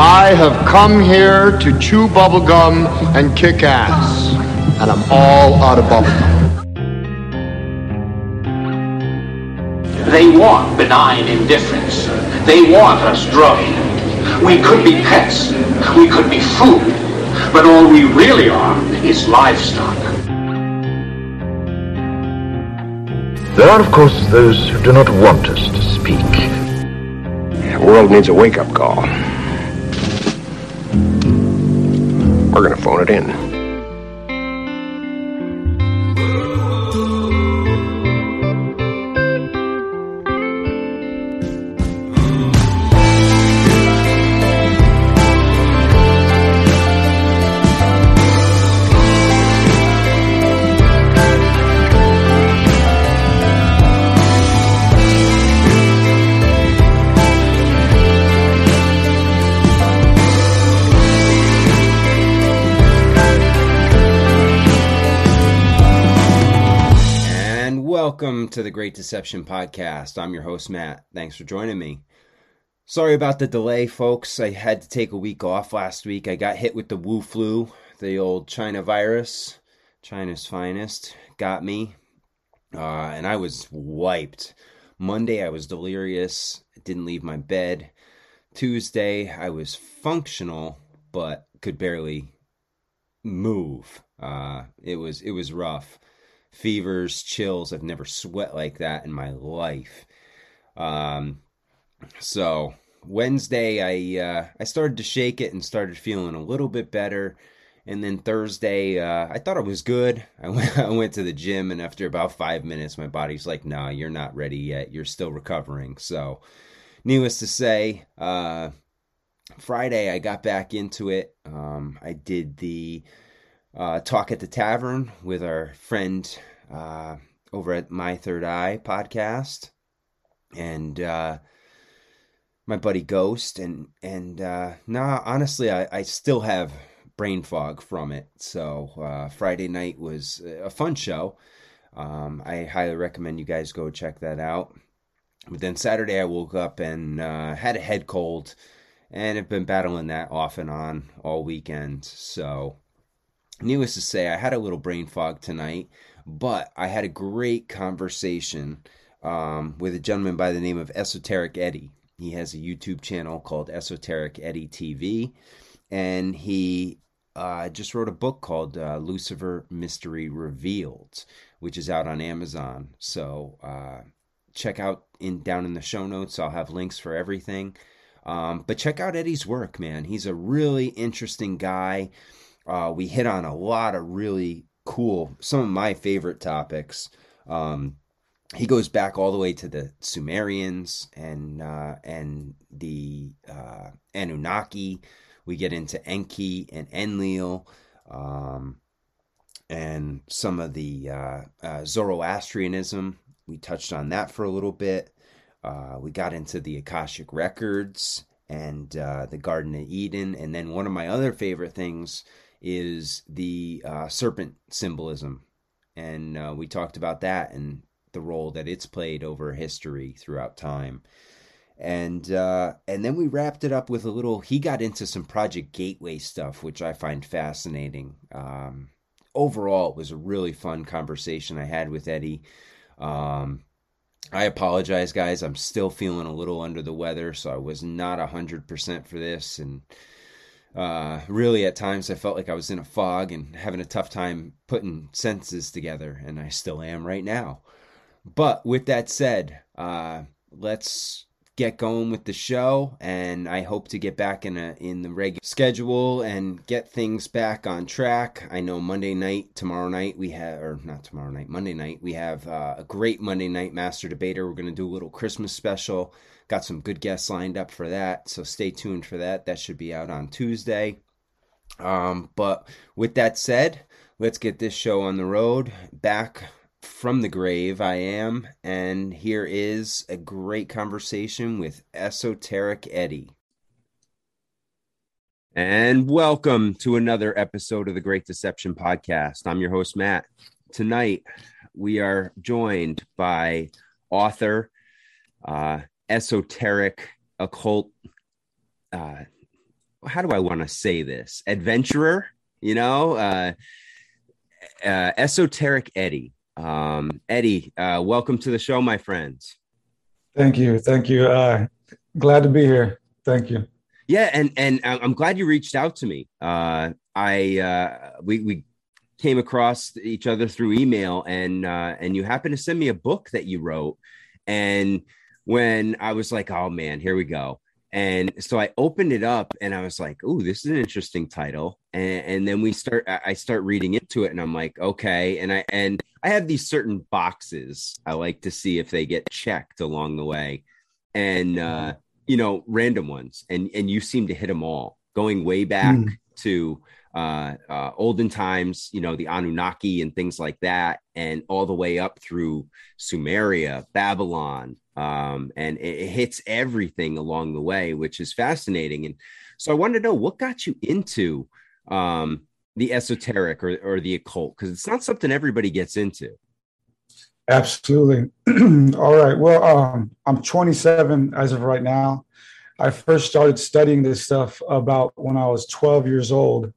I have come here to chew bubblegum and kick ass. And I'm all out of bubblegum. They want benign indifference. They want us drugged. We could be pets. We could be food. But all we really are is livestock. There are, of course, those who do not want us to speak. The world needs a wake-up call. We're gonna phone it in. To the Great Deception Podcast. I'm your host, Matt. Thanks for joining me. Sorry about the delay, folks. I had to take a week off last week. I got hit with the Wu flu, the old China virus, China's finest, got me. Uh, and I was wiped. Monday, I was delirious, didn't leave my bed. Tuesday, I was functional, but could barely move. Uh, it was it was rough. Fevers, chills. I've never sweat like that in my life. Um, so Wednesday, I uh, I started to shake it and started feeling a little bit better. And then Thursday, uh, I thought I was good. I went, I went to the gym, and after about five minutes, my body's like, "No, you're not ready yet. You're still recovering." So, needless to say, uh, Friday I got back into it. Um, I did the uh, talk at the tavern with our friend uh, over at My Third Eye podcast, and uh, my buddy Ghost, and and uh, nah, honestly, I, I still have brain fog from it. So uh, Friday night was a fun show. Um, I highly recommend you guys go check that out. But then Saturday I woke up and uh, had a head cold, and have been battling that off and on all weekend. So needless to say, I had a little brain fog tonight, but I had a great conversation um, with a gentleman by the name of Esoteric Eddie. He has a YouTube channel called Esoteric Eddie TV, and he uh, just wrote a book called uh, Lucifer Mystery Revealed, which is out on Amazon. So uh, check out in down in the show notes. I'll have links for everything. Um, but check out Eddie's work, man. He's a really interesting guy. Uh, we hit on a lot of really cool, some of my favorite topics. Um, he goes back all the way to the Sumerians and uh, and the uh, Anunnaki. We get into Enki and Enlil, um, and some of the uh, uh, Zoroastrianism. We touched on that for a little bit. Uh, we got into the Akashic records and uh, the Garden of Eden, and then one of my other favorite things is the uh, serpent symbolism, and uh, we talked about that and the role that it's played over history throughout time. And uh, and then we wrapped it up with a little. He got into some Project Gateway stuff, which I find fascinating. Um, overall, it was a really fun conversation I had with Eddie. Um, I apologize, guys. I'm still feeling a little under the weather, so I was not 100% for this. And uh, really, at times, I felt like I was in a fog and having a tough time putting sentences together, and I still am right now. But with that said, uh, let's get going with the show and I hope to get back in a in the regular schedule and get things back on track. I know Monday night, tomorrow night we have or not tomorrow night, Monday night we have uh, a great Monday night master debater. We're going to do a little Christmas special. Got some good guests lined up for that, so stay tuned for that. That should be out on Tuesday. Um, but with that said, let's get this show on the road. Back from the grave I am, and here is a great conversation with Esoteric Eddie. And welcome to another episode of the Great Deception Podcast. I'm your host, Matt. Tonight, we are joined by author, uh, esoteric, occult, uh, how do I want to say this? Adventurer, you know, uh, uh, esoteric Eddie. Um, Eddie, uh, welcome to the show, my friends. Thank you, thank you. Uh, glad to be here. Thank you. Yeah, and and I'm glad you reached out to me. Uh, I uh, we we came across each other through email, and uh, and you happened to send me a book that you wrote, and when I was like, oh man, here we go. And so I opened it up and I was like, oh, this is an interesting title. And, and then we start, I start reading into it and I'm like, okay. And I, and I have these certain boxes I like to see if they get checked along the way. And, uh, you know, random ones. And, and you seem to hit them all going way back mm. to, uh, uh, olden times, you know, the Anunnaki and things like that, and all the way up through Sumeria, Babylon, um, and it, it, hits everything along the way, which is fascinating. And so I wanted to know what got you into um, the esoteric or, or the occult because it's not something everybody gets into. Absolutely. All right. Well, um, I'm 27 as of right now. I first started studying this stuff about when I was 12 years old.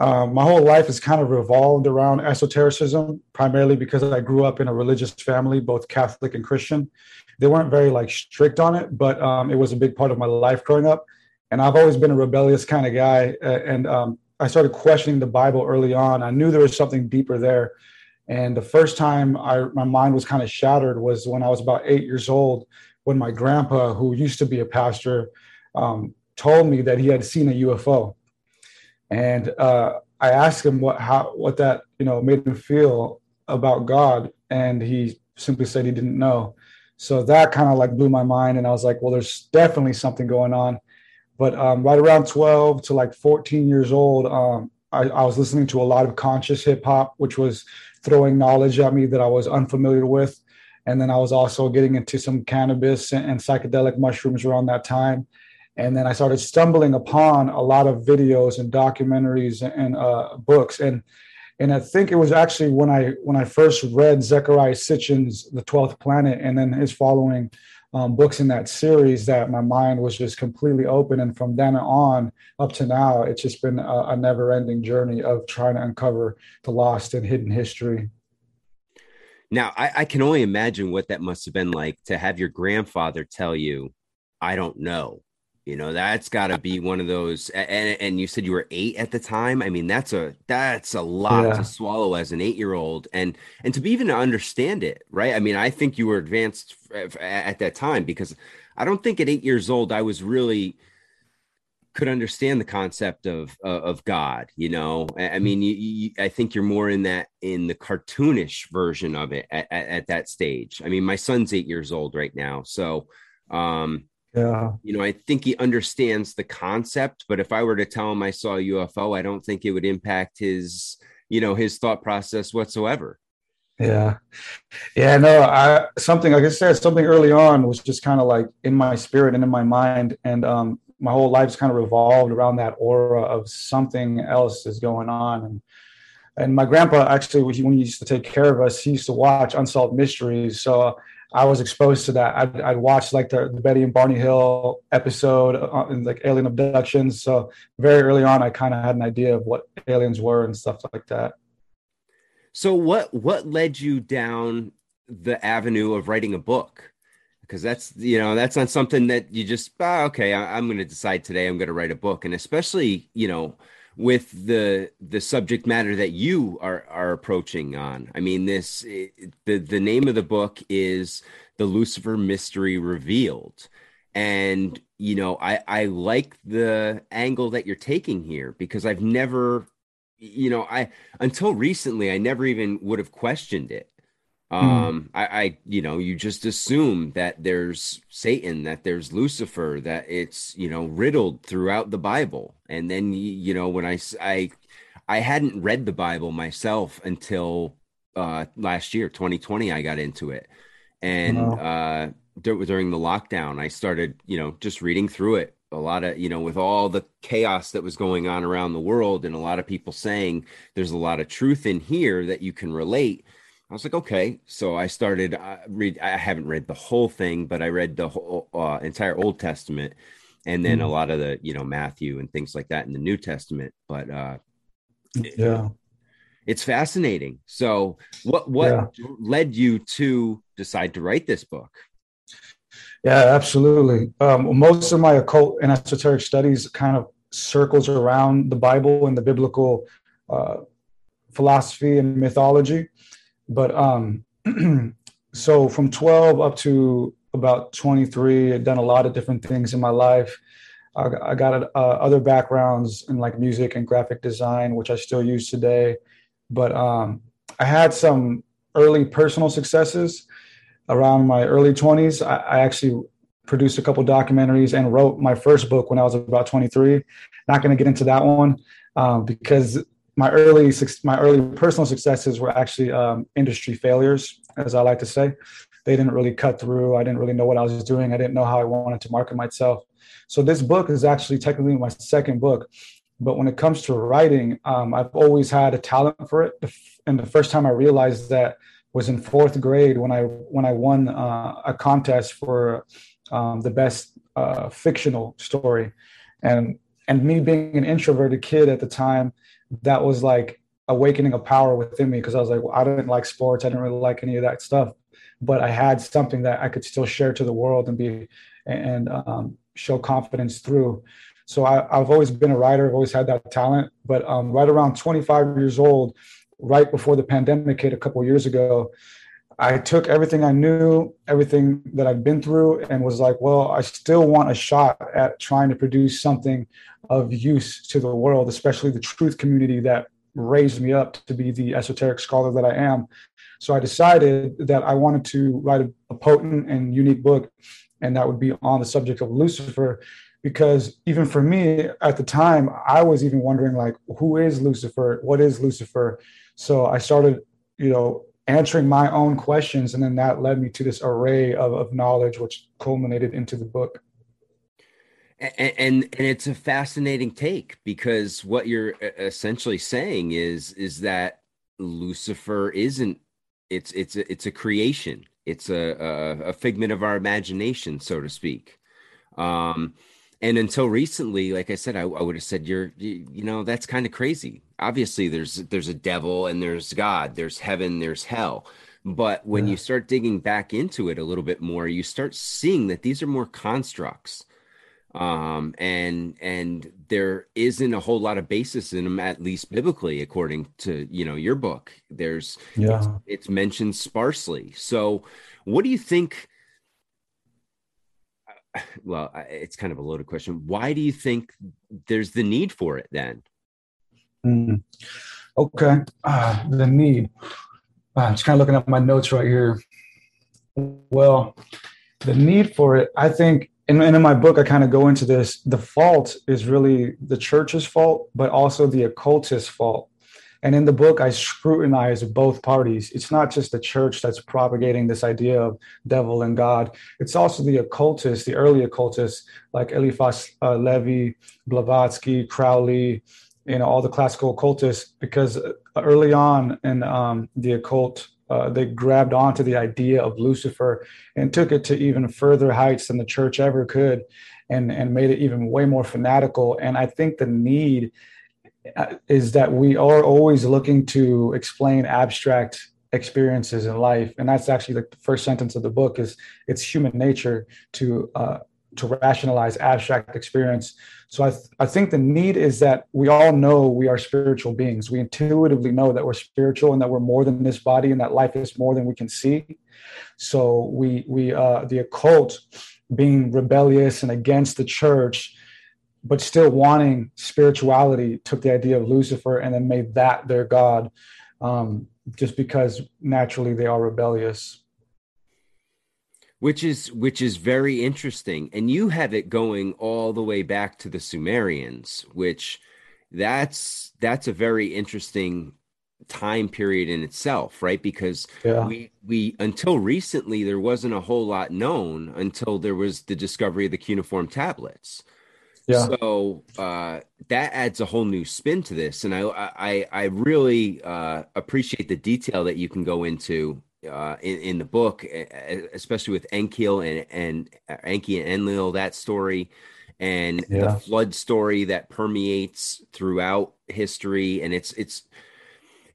Um, my whole life has kind of revolved around esotericism, primarily because I grew up in a religious family, both Catholic and Christian. They weren't very like strict on it, but um, it was a big part of my life growing up. And I've always been a rebellious kind of guy, and um, I started questioning the Bible early on. I knew there was something deeper there. And the first time I, my mind was kind of shattered was when I was about eight years old, when my grandpa, who used to be a pastor, um, told me that he had seen a UFO and uh, I asked him what how what that you know made him feel about God, and he simply said he didn't know. So that kind of like blew my mind, and I was like, well, there's definitely something going on. But um, right around 12 to like 14 years old, um, I, I was listening to a lot of conscious hip hop, which was throwing knowledge at me that I was unfamiliar with. And then I was also getting into some cannabis and, and psychedelic mushrooms around that time and then I started stumbling upon a lot of videos and documentaries and uh, books and and I think it was actually when I when I first read Zecharia Sitchin's The Twelfth Planet and then his following um, books in that series that my mind was just completely open and from then on up to now it's just been a, a never-ending journey of trying to uncover the lost and hidden history. Now I, I can only imagine what that must have been like to have your grandfather tell you, "I don't know." You know, that's got to be one of those. And and you said you were eight at the time. I mean, that's a that's a lot yeah. to swallow as an eight year old, and and to be even to understand it, right? I mean, I think you were advanced at that time because I don't think at eight years old I was really could understand the concept of uh, of God. You know, I mean, you, you, I think you're more in that in the cartoonish version of it at, at, at that stage. I mean, my son's eight years old right now, so um yeah. You know, I think he understands the concept, but if I were to tell him I saw a UFO, I don't think it would impact his, you know, his thought process whatsoever. Yeah. Yeah, no, I something like I said, something early on was just kind of like in my spirit and in my mind. And um my whole life's kind of revolved around that aura of something else is going on. And and my grandpa actually when he used to take care of us, he used to watch Unsolved Mysteries. So I was exposed to that. I'd, I'd watched like the, the, Betty and Barney Hill episode uh, and like alien abductions. So very early on, I kind of had an idea of what aliens were and stuff like that. So what what led you down the avenue of writing a book? Because that's you know that's not something that you just oh, okay. I, I'm going to decide today I'm going to write a book, and especially you know with the the subject matter that you are are approaching on. I mean, this the the name of the book is the Lucifer Mystery Revealed, and you know, I I like the angle that you're taking here because I've never, you know, I until recently I never even would have questioned it. Hmm. Um, I, I, you know, you just assume that there's Satan, that there's Lucifer, that it's, you know, riddled throughout the Bible. And then, you know, when I, I, I hadn't read the Bible myself until uh, last year, 2020, I got into it. And wow. uh, during the lockdown, I started, you know, just reading through it. A lot of, you know, with all the chaos that was going on around the world, and a lot of people saying there's a lot of truth in here that you can relate I was like, okay. So I started uh, read. I haven't read the whole thing, but I read the whole uh, entire Old Testament, and then mm-hmm. a lot of the you know Matthew and things like that in the New Testament. But uh, yeah, it's fascinating. So, what what yeah. led you to decide to write this book? Yeah, absolutely. Um, most of my occult and esoteric studies kind of circles around the Bible and the biblical uh, philosophy and mythology. But um, so from 12 up to about 23, I've done a lot of different things in my life. I, I got uh, other backgrounds in like music and graphic design, which I still use today. But um, I had some early personal successes around my early 20s. I, I actually produced a couple documentaries and wrote my first book when I was about 23. Not going to get into that one um, because my early my early personal successes were actually um, industry failures, as I like to say. They didn't really cut through. I didn't really know what I was doing. I didn't know how I wanted to market myself. So this book is actually technically my second book. But when it comes to writing, um, I've always had a talent for it. And the first time I realized that was in fourth grade when I when I won uh, a contest for um, the best uh, fictional story, and and me being an introverted kid at the time, that was like awakening a power within me because I was like, well, I didn't like sports, I didn't really like any of that stuff, but I had something that I could still share to the world and be and um, show confidence through. So I, have always been a writer. I've always had that talent. But um, right around 25 years old, right before the pandemic hit a couple years ago, I took everything I knew, everything that I've been through, and was like, well, I still want a shot at trying to produce something of use to the world, especially the truth community that raised me up to be the esoteric scholar that I am. So I decided that I wanted to write a, a potent and unique book, and that would be on the subject of Lucifer. Because even for me at the time, I was even wondering, like, who is Lucifer? What is Lucifer? So I started, you know, answering my own questions and then that led me to this array of, of knowledge which culminated into the book and, and, and it's a fascinating take because what you're essentially saying is is that lucifer isn't it's it's a, it's a creation. It's a, a, a figment of our imagination so to speak. Um and until recently like i said i, I would have said you're you, you know that's kind of crazy. Obviously there's there's a devil and there's god there's heaven there's hell. But when yeah. you start digging back into it a little bit more you start seeing that these are more constructs um and and there isn't a whole lot of basis in them at least biblically according to you know your book there's yeah it's, it's mentioned sparsely so what do you think well, it's kind of a loaded question. Why do you think there's the need for it then? Mm. Okay, uh, the need. Uh, I'm just kind of looking at my notes right here. Well, the need for it, I think, and, and in my book, I kind of go into this. The fault is really the church's fault, but also the occultist's fault. And in the book, I scrutinize both parties. It's not just the church that's propagating this idea of devil and God. It's also the occultists, the early occultists like Eliphas uh, Levi, Blavatsky, Crowley, you know, all the classical occultists, because uh, early on in um, the occult, uh, they grabbed onto the idea of Lucifer and took it to even further heights than the church ever could and, and made it even way more fanatical. And I think the need is that we are always looking to explain abstract experiences in life and that's actually the first sentence of the book is it's human nature to uh, to rationalize abstract experience so I, th- I think the need is that we all know we are spiritual beings. We intuitively know that we're spiritual and that we're more than this body and that life is more than we can see. So we we uh the occult being rebellious and against the church but still wanting spirituality took the idea of lucifer and then made that their god um, just because naturally they are rebellious which is which is very interesting and you have it going all the way back to the sumerians which that's that's a very interesting time period in itself right because yeah. we we until recently there wasn't a whole lot known until there was the discovery of the cuneiform tablets yeah. So uh, that adds a whole new spin to this, and I I I really uh, appreciate the detail that you can go into uh, in, in the book, especially with Enkil and and uh, Enki and Enlil that story, and Yeah. the flood story that permeates throughout history and it's it's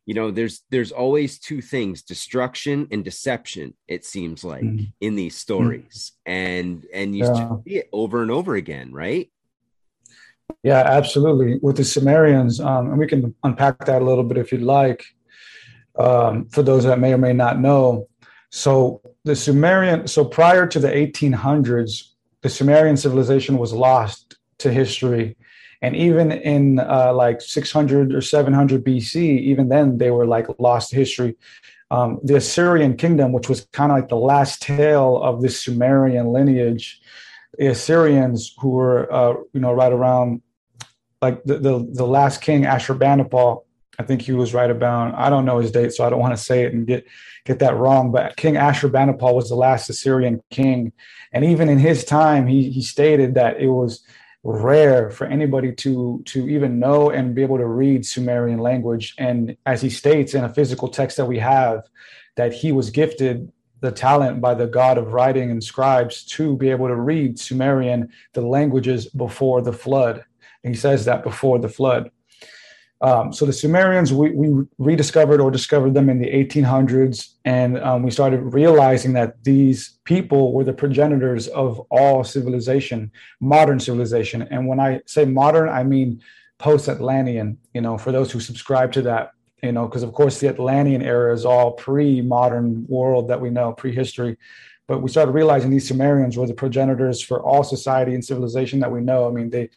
you know there's there's always two things destruction and deception it seems like Mhm. in these stories and and you Yeah. see it over and over again right Yeah, absolutely. With the Sumerians, um, and we can unpack that a little bit if you'd like, um, for those that may or may not know. So, the Sumerian, so prior to the 1800s, the Sumerian civilization was lost to history. And even in uh, like 600 or 700 BC, even then they were like lost to history. Um, the Assyrian kingdom, which was kind of like the last tail of this Sumerian lineage, the Assyrians who were, uh, you know, right around like the, the, the last king Ashurbanipal, I think he was right about, I don't know his date, so I don't want to say it and get, get that wrong, but King Ashurbanipal was the last Assyrian king. And even in his time, he, he stated that it was rare for anybody to, to even know and be able to read Sumerian language. And as he states in a physical text that we have, that he was gifted the talent by the god of writing and scribes to be able to read Sumerian, the languages before the flood. And he says that before the flood. Um, so the Sumerians, we, we rediscovered or discovered them in the 1800s, and um, we started realizing that these people were the progenitors of all civilization, modern civilization. And when I say modern, I mean post-Atlantean. You know, for those who subscribe to that, you know, because of course the Atlantean era is all pre-modern world that we know, prehistory. But we started realizing these Sumerians were the progenitors for all society and civilization that we know. I mean, they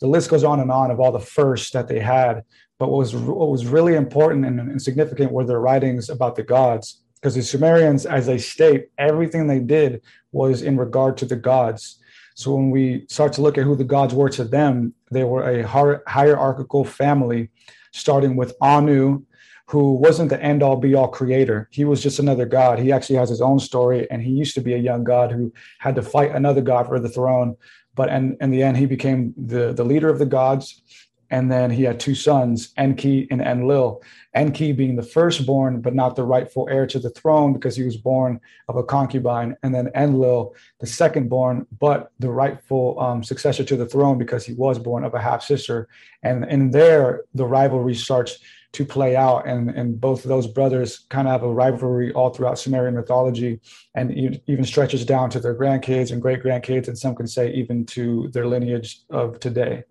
the list goes on and on of all the firsts that they had. But what was what was really important and, and significant were their writings about the gods, because the Sumerians, as they state, everything they did was in regard to the gods. So when we start to look at who the gods were to them, they were a hierarchical family, starting with Anu, who wasn't the end all be all creator. He was just another god. He actually has his own story, and he used to be a young god who had to fight another god for the throne. But in, in the end, he became the, the leader of the gods. And then he had two sons, Enki and Enlil. Enki being the firstborn, but not the rightful heir to the throne because he was born of a concubine. And then Enlil, the secondborn, but the rightful um, successor to the throne because he was born of a half sister. And in there, the rivalry starts to play out. And, and both of those brothers kind of have a rivalry all throughout Sumerian mythology and even stretches down to their grandkids and great grandkids. And some can say even to their lineage of today.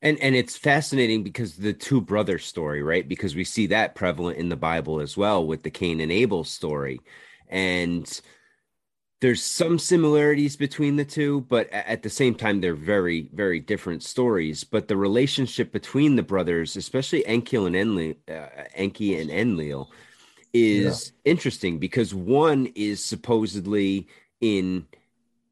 And and it's fascinating because the two brothers story, right? Because we see that prevalent in the Bible as well with the Cain and Abel story. And there's some similarities between the two, but at the same time they're very very different stories, but the relationship between the brothers, especially Enki and Enlil, uh, Enki and Enlil is interesting because one is supposedly in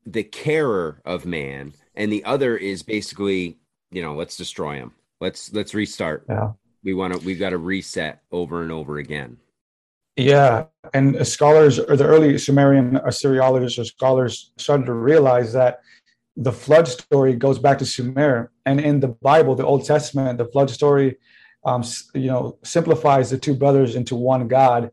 the carer of man and the other is basically you know let's destroy him. Let's let's restart. Yeah. we want to we've got to reset over and over again Yeah, and scholars or the early Sumerian Assyriologists or scholars started to realize that the flood story goes back to Sumer, and in the Bible, the Old Testament, the flood story, um, you know, simplifies the two brothers into one God.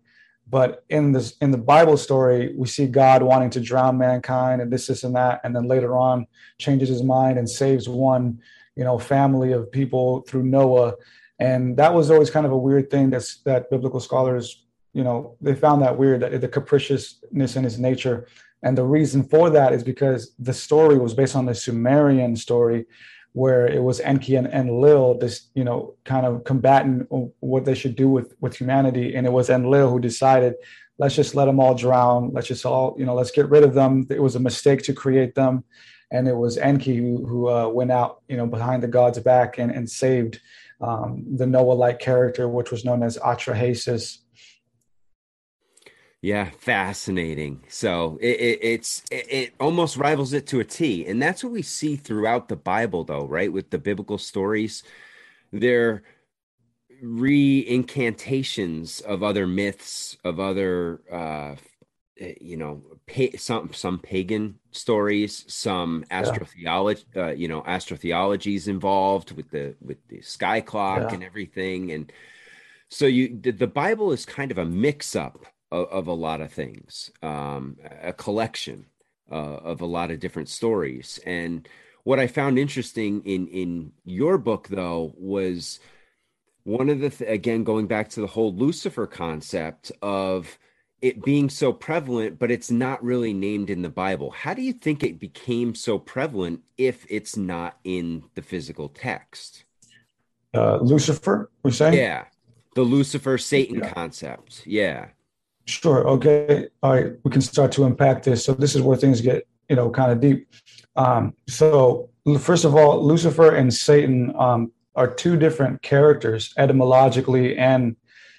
But in this in the Bible story, we see God wanting to drown mankind and this, this, and that, and then later on changes his mind and saves one, you know, family of people through Noah. And that was always kind of a weird thing that's that biblical scholars you know they found that weird that the capriciousness in his nature. And the reason for that is because the story was based on the sumerian story where it was enki and enlil this you know kind of combating what they should do with with humanity. And it was enlil who decided let's just let them all drown. Let's just all you know let's get rid of them. It was a mistake to create them. And it was enki who, who uh, went out you know behind the god's back and, and saved um, the noah-like character which was known as atrahasis yeah fascinating. So it, it it's it, it almost rivals it to a t and that's what we see throughout the bible though right? With the biblical stories they're re-incantations of other myths of other uh you know pa- some some pagan stories some astrotheology uh, you know astrotheologies involved with the with the sky clock Yeah. and everything and so you the, the bible is kind of a mix up of, of a lot of things um a collection uh, of a lot of different stories. And what I found interesting in in your book, though, was one of the th- again going back to the whole Lucifer concept of it being so prevalent, but it's not really named in the Bible. How do you think it became so prevalent if it's not in the physical text? Uh, Lucifer, we're saying? Yeah. The Lucifer Satan yeah. concept. Yeah. Sure. Okay. All right. We can start to unpack this. So this is where things get, you know, kind of deep. Um, so first of all, Lucifer and Satan um, are two different characters etymologically and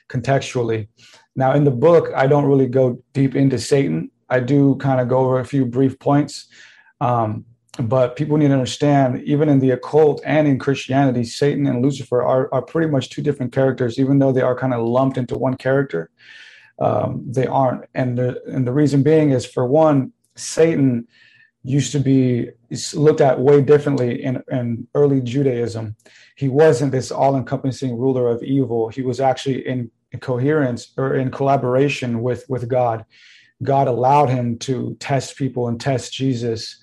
contextually. Now, in the book, I don't really go deep into Satan. I do kind of go over a few brief points. Um, but people need to understand, even in the occult and in Christianity, Satan and Lucifer are, are pretty much two different characters, even though they are kind of lumped into one character. Um, they aren't. And the, and the reason being is for one, Satan used to be looked at way differently in, in early Judaism. He wasn't this all encompassing ruler of evil. He was actually in coherence or in collaboration with with God. God allowed him to test people and test Jesus.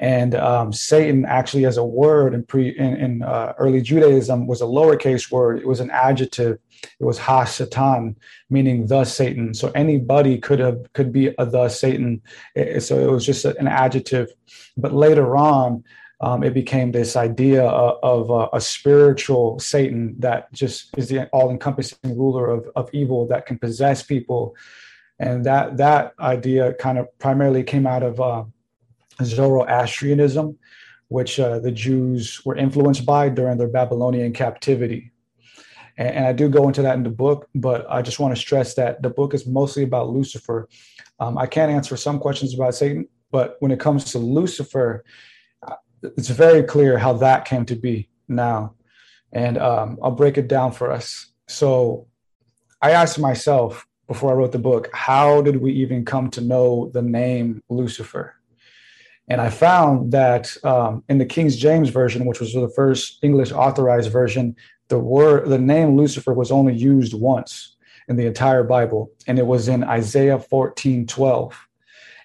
And um, Satan actually, as a word in pre in, in uh, early Judaism, was a lowercase word. It was an adjective. It was ha satan, meaning the Satan. So anybody could have could be a the Satan. So it was just an adjective. But later on, um, it became this idea of, of uh, a spiritual Satan that just is the all-encompassing ruler of, of evil that can possess people, and that that idea kind of primarily came out of uh, Zoroastrianism, which uh, the Jews were influenced by during their Babylonian captivity. And, and, I do go into that in the book, but I just want to stress that the book is mostly about Lucifer. Um, I can't answer some questions about Satan, but when it comes to Lucifer, it's very clear how that came to be now. And um, I'll break it down for us. So I asked myself before I wrote the book, how did we even come to know the name Lucifer? And I found that um, in the King James version, which was the first English authorized version, the word, the name Lucifer was only used once in the entire Bible, and it was in Isaiah 14, 12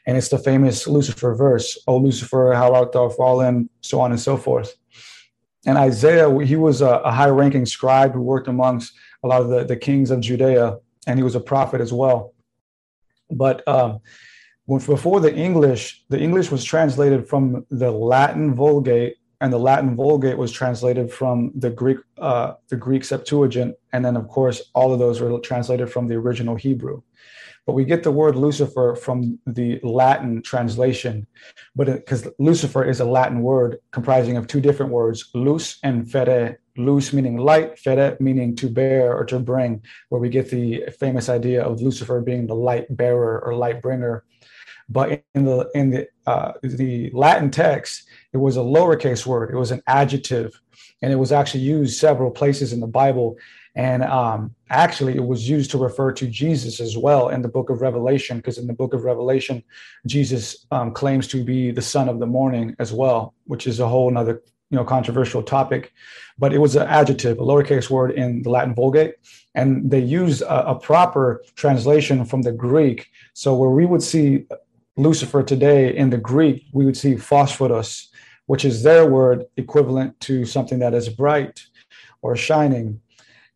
and it's the famous Lucifer verse, "Oh Lucifer, how art thou fallen," so on and so forth. And Isaiah, he was a, a high-ranking scribe who worked amongst a lot of the, the kings of Judea, and he was a prophet as well. But um, before the English, the English was translated from the Latin Vulgate, and the Latin Vulgate was translated from the Greek, uh, the Greek Septuagint, and then of course all of those were translated from the original Hebrew but we get the word Lucifer from the Latin translation, but because Lucifer is a Latin word comprising of two different words, lus and fere. Lus meaning light, fere meaning to bear or to bring, where we get the famous idea of Lucifer being the light bearer or light bringer. But in the in the uh, the Latin text, it was a lowercase word. It was an adjective, and it was actually used several places in the Bible and um, actually, it was used to refer to Jesus as well in the book of Revelation, because in the book of Revelation, Jesus um, claims to be the son of the morning as well, which is a whole another you know controversial topic. But it was an adjective, a lowercase word in the Latin Vulgate, and they use a, a proper translation from the Greek. So where we would see Lucifer today in the Greek, we would see phosphoros, which is their word equivalent to something that is bright or shining.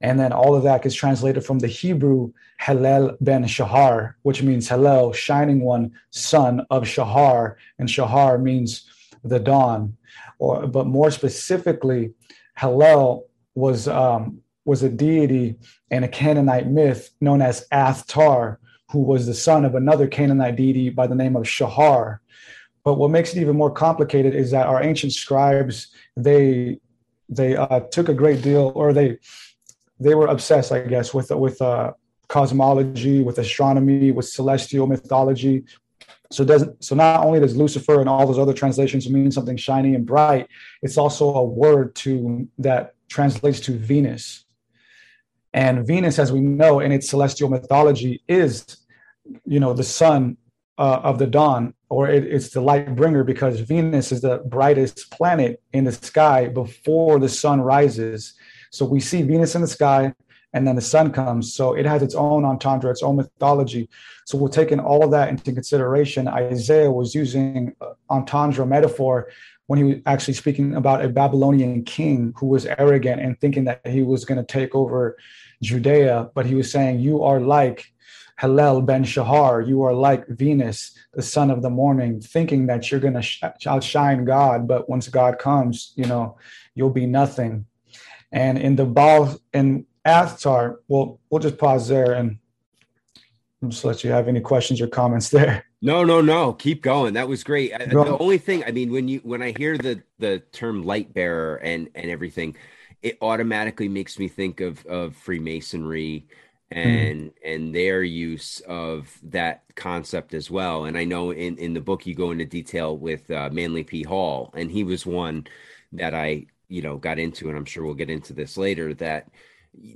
And then all of that gets translated from the Hebrew Hallel ben Shahar, which means Hallel, shining one, son of Shahar. And Shahar means the dawn. Or, but more specifically, Hallel was, um, was a deity in a Canaanite myth known as Athtar, who was the son of another Canaanite deity by the name of Shahar. But what makes it even more complicated is that our ancient scribes, they, they uh, took a great deal, or they, they were obsessed, I guess, with with uh, cosmology, with astronomy, with celestial mythology. So doesn't so not only does Lucifer and all those other translations mean something shiny and bright, it's also a word to that translates to Venus. And Venus, as we know in its celestial mythology, is you know the sun uh, of the dawn, or it, it's the light bringer because Venus is the brightest planet in the sky before the sun rises. So we see Venus in the sky, and then the sun comes. So it has its own entendre, its own mythology. So we're taking all of that into consideration. Isaiah was using uh, entendre metaphor when he was actually speaking about a Babylonian king who was arrogant and thinking that he was going to take over Judea, but he was saying, You are like Hallel ben Shahar, you are like Venus, the son of the morning, thinking that you're going to sh- outshine God, but once God comes, you know, you'll be nothing. And in the Baal and Athtar, well, we'll just pause there and just let you have any questions or comments there. No, no, no. Keep going. That was great. The only thing, I mean, when you when I hear the the term light bearer and and everything, it automatically makes me think of of Freemasonry Mm-hmm. and mm. and their use of that concept as well. And I know in in the book you go into detail with uh, Manly P. Hall, and he was one that I you know got into, and I'm sure we'll get into this later. That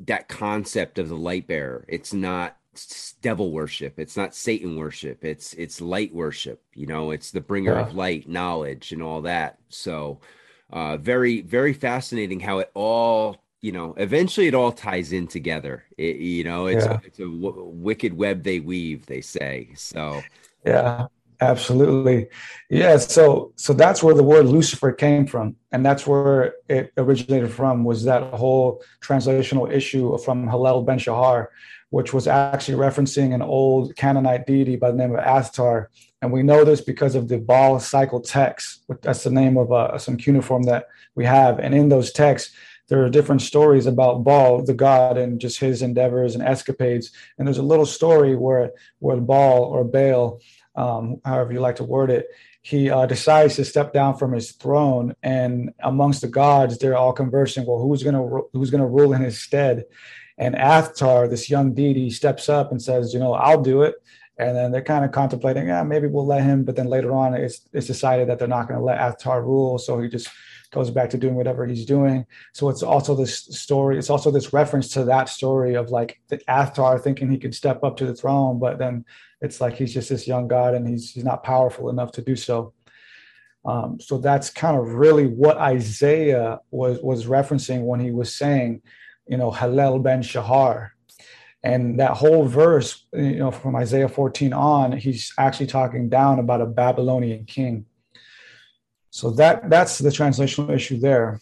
that concept of the light bearer, it's not devil worship it's not satan worship it's it's light worship you know it's the bringer yeah. of light knowledge and all that so uh very very fascinating how it all you know, eventually it all ties in together. It, you know, it's yeah. a, it's a w- wicked web they weave, they say. So, yeah, absolutely. Yeah. So, so that's where the word Lucifer came from. And that's where it originated from was that whole translational issue from Hallel Ben Shahar, which was actually referencing an old Canaanite deity by the name of Athtar. And we know this because of the Baal cycle text. That's the name of uh, some cuneiform that we have. And in those texts, there are different stories about Baal, the god, and just his endeavors and escapades. And there's a little story where where Baal or Baal, um, however you like to word it, he uh, decides to step down from his throne, and amongst the gods, they're all conversing. Well, who's gonna who's gonna rule in his stead? And Athtar, this young deity, steps up and says, "You know, I'll do it." And then they're kind of contemplating, yeah, maybe we'll let him. But then later on, it's it's decided that they're not going to let Athtar rule, so he just goes back to doing whatever he's doing. So it's also this story. It's also this reference to that story of like the thinking he could step up to the throne, but then it's like he's just this young god and he's he's not powerful enough to do so. Um, so that's kind of really what Isaiah was was referencing when he was saying, you know, Hallel ben Shahar. And that whole verse, you know, from Isaiah 14 on, he's actually talking down about a Babylonian king. So that that's the translational issue there.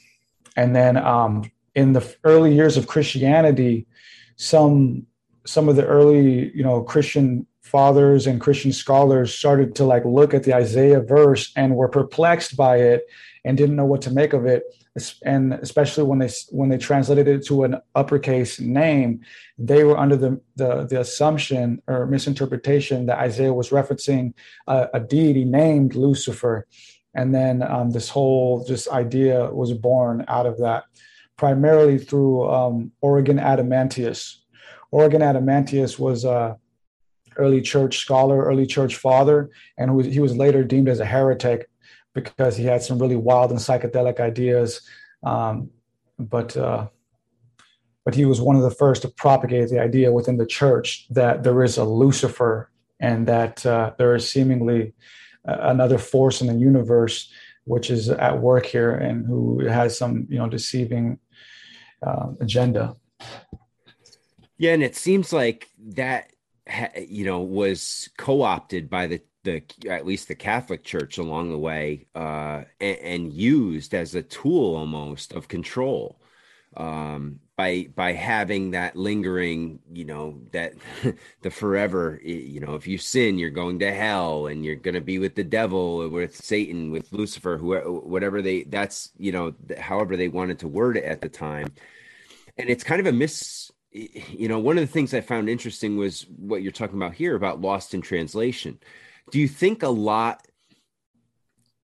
And then um, in the early years of Christianity, some some of the early you know Christian fathers and Christian scholars started to like look at the Isaiah verse and were perplexed by it and didn't know what to make of it. And especially when they when they translated it to an uppercase name, they were under the the, the assumption or misinterpretation that Isaiah was referencing a, a deity named Lucifer and then um, this whole just idea was born out of that primarily through um, Origen Adamantius. Origen Adamantius was a early church scholar, early church father, and he was later deemed as a heretic because he had some really wild and psychedelic ideas. Um, but uh, but he was one of the first to propagate the idea within the church that there is a Lucifer and that uh, there is seemingly another force in the universe which is at work here and who has some you know deceiving uh, agenda yeah and it seems like that you know was co-opted by the the at least the catholic church along the way uh, and, and used as a tool almost of control um, by by having that lingering you know that the forever you know if you sin you're going to hell and you're going to be with the devil with satan with lucifer whoever whatever they that's you know however they wanted to word it at the time. And it's kind of a miss you know one of the things i found interesting was what you're talking about here about lost in translation do you think a lot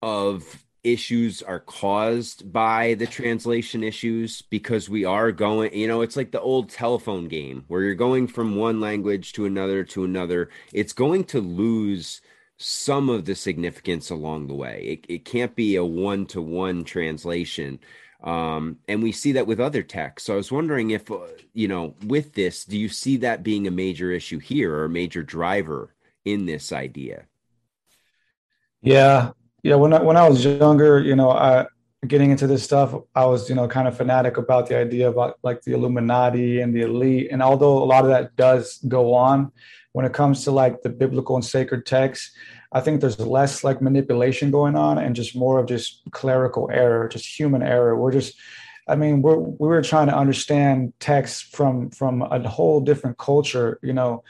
of issues are caused by the translation issues? Because we are going you know it's like the old telephone game where you're going from one language to another to another. It's going to lose some of the significance along the way. It, it can't be a one-to-one translation. Um, and we see that with other texts. So i was wondering if uh, you know with this do you see that being a major issue here or a major driver in this idea yeah yeah when I, when I was younger you know I getting into this stuff, I was, you know, kind of fanatic about the idea about like the Illuminati and the elite. And although a lot of that does go on, when it comes to like the biblical and sacred texts, I think there's less like manipulation going on and just more of just clerical error, just human error. We're just, I mean, we're we were trying to understand texts from from a whole different culture, you know,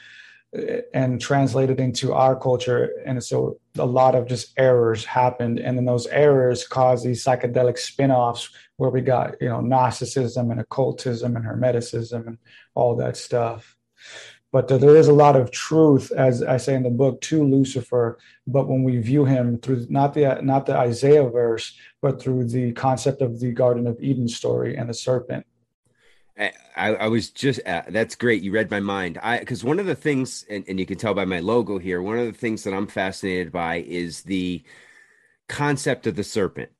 and translated into our culture. And so a lot of just errors happened. And then those errors caused these psychedelic spin-offs where we got, you know, Gnosticism and occultism and Hermeticism and all that stuff. But there is a lot of truth, as I say in the book, to Lucifer. But when we view him through not the not the Isaiah verse, but through the concept of the Garden of Eden story and the serpent, I, I, was just uh, that's great. You read my mind. I because one of the things, and, and you can tell by my logo here, one of the things that I'm fascinated by is the concept of the serpent.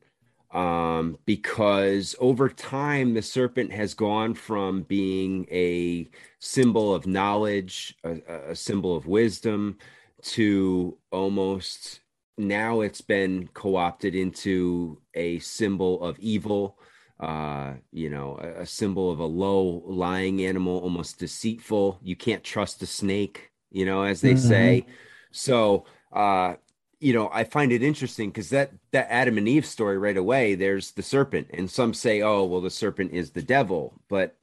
Um, because over time, the serpent has gone from being a symbol of knowledge, a, a symbol of wisdom, to almost now it's been co opted into a symbol of evil uh, you know, a, a, symbol of a low lying animal, almost deceitful. You can't trust a snake, you know, as they mm-hmm. say. So, uh, you know, I find it interesting because that that Adam and Eve story right away, there's the serpent, and some say, oh, well, the serpent is the devil, but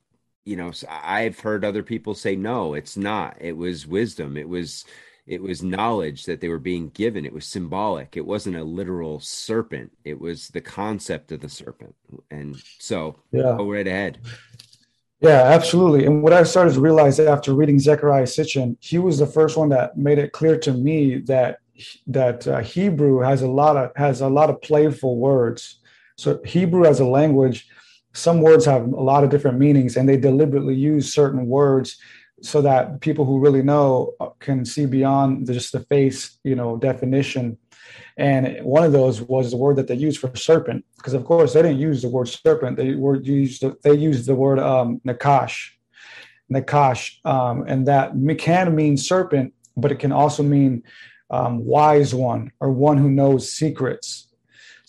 you know, I've heard other people say no, it's not. It was wisdom. It was it was knowledge that they were being given. It was symbolic. It wasn't a literal serpent. It was the concept of the serpent. And so yeah. go right ahead. Yeah absolutely. And what i started to realize after reading Zecharia Sitchin he was the first one that made it clear to me that that uh, hebrew has a lot of has a lot of playful words. So hebrew as a language some words have a lot of different meanings and they deliberately use certain words so that people who really know uh, can see beyond just the face, you know, definition. And one of those was the word that they used for serpent, because of course they didn't use the word serpent. They were used they used the word um, nakash, nakash, um, and that can mean serpent, but it can also mean um, wise one or one who knows secrets.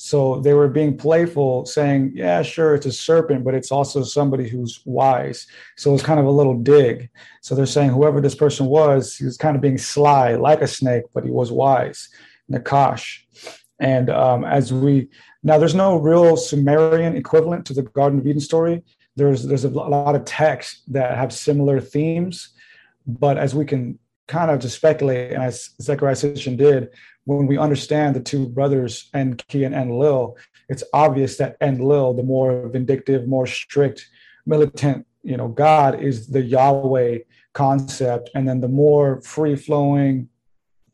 So they were being playful, saying, Yeah, sure, it's a serpent, but it's also somebody who's wise. So it's kind of a little dig. So they're saying whoever this person was, he was kind of being sly, like a snake, but he was wise, Nakash. And um, as we now, there's no real Sumerian equivalent to the Garden of Eden story. There's there's a lot of texts that have similar themes, but as we can kind of just speculate, and as Zecharia Sitchin did, when we understand the two brothers, Enki and Enlil, it's obvious that Enlil, the more vindictive, more strict, militant, you know, God is the Yahweh concept, and then the more free flowing,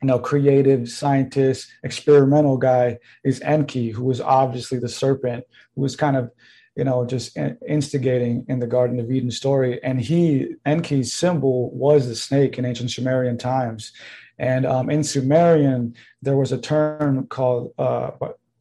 you know, creative scientist, experimental guy is Enki, who was obviously the serpent, who was kind of, you know, just instigating in the Garden of Eden story. And he, Enki's symbol was the snake in ancient Sumerian times. And um, in Sumerian, there was a term called uh,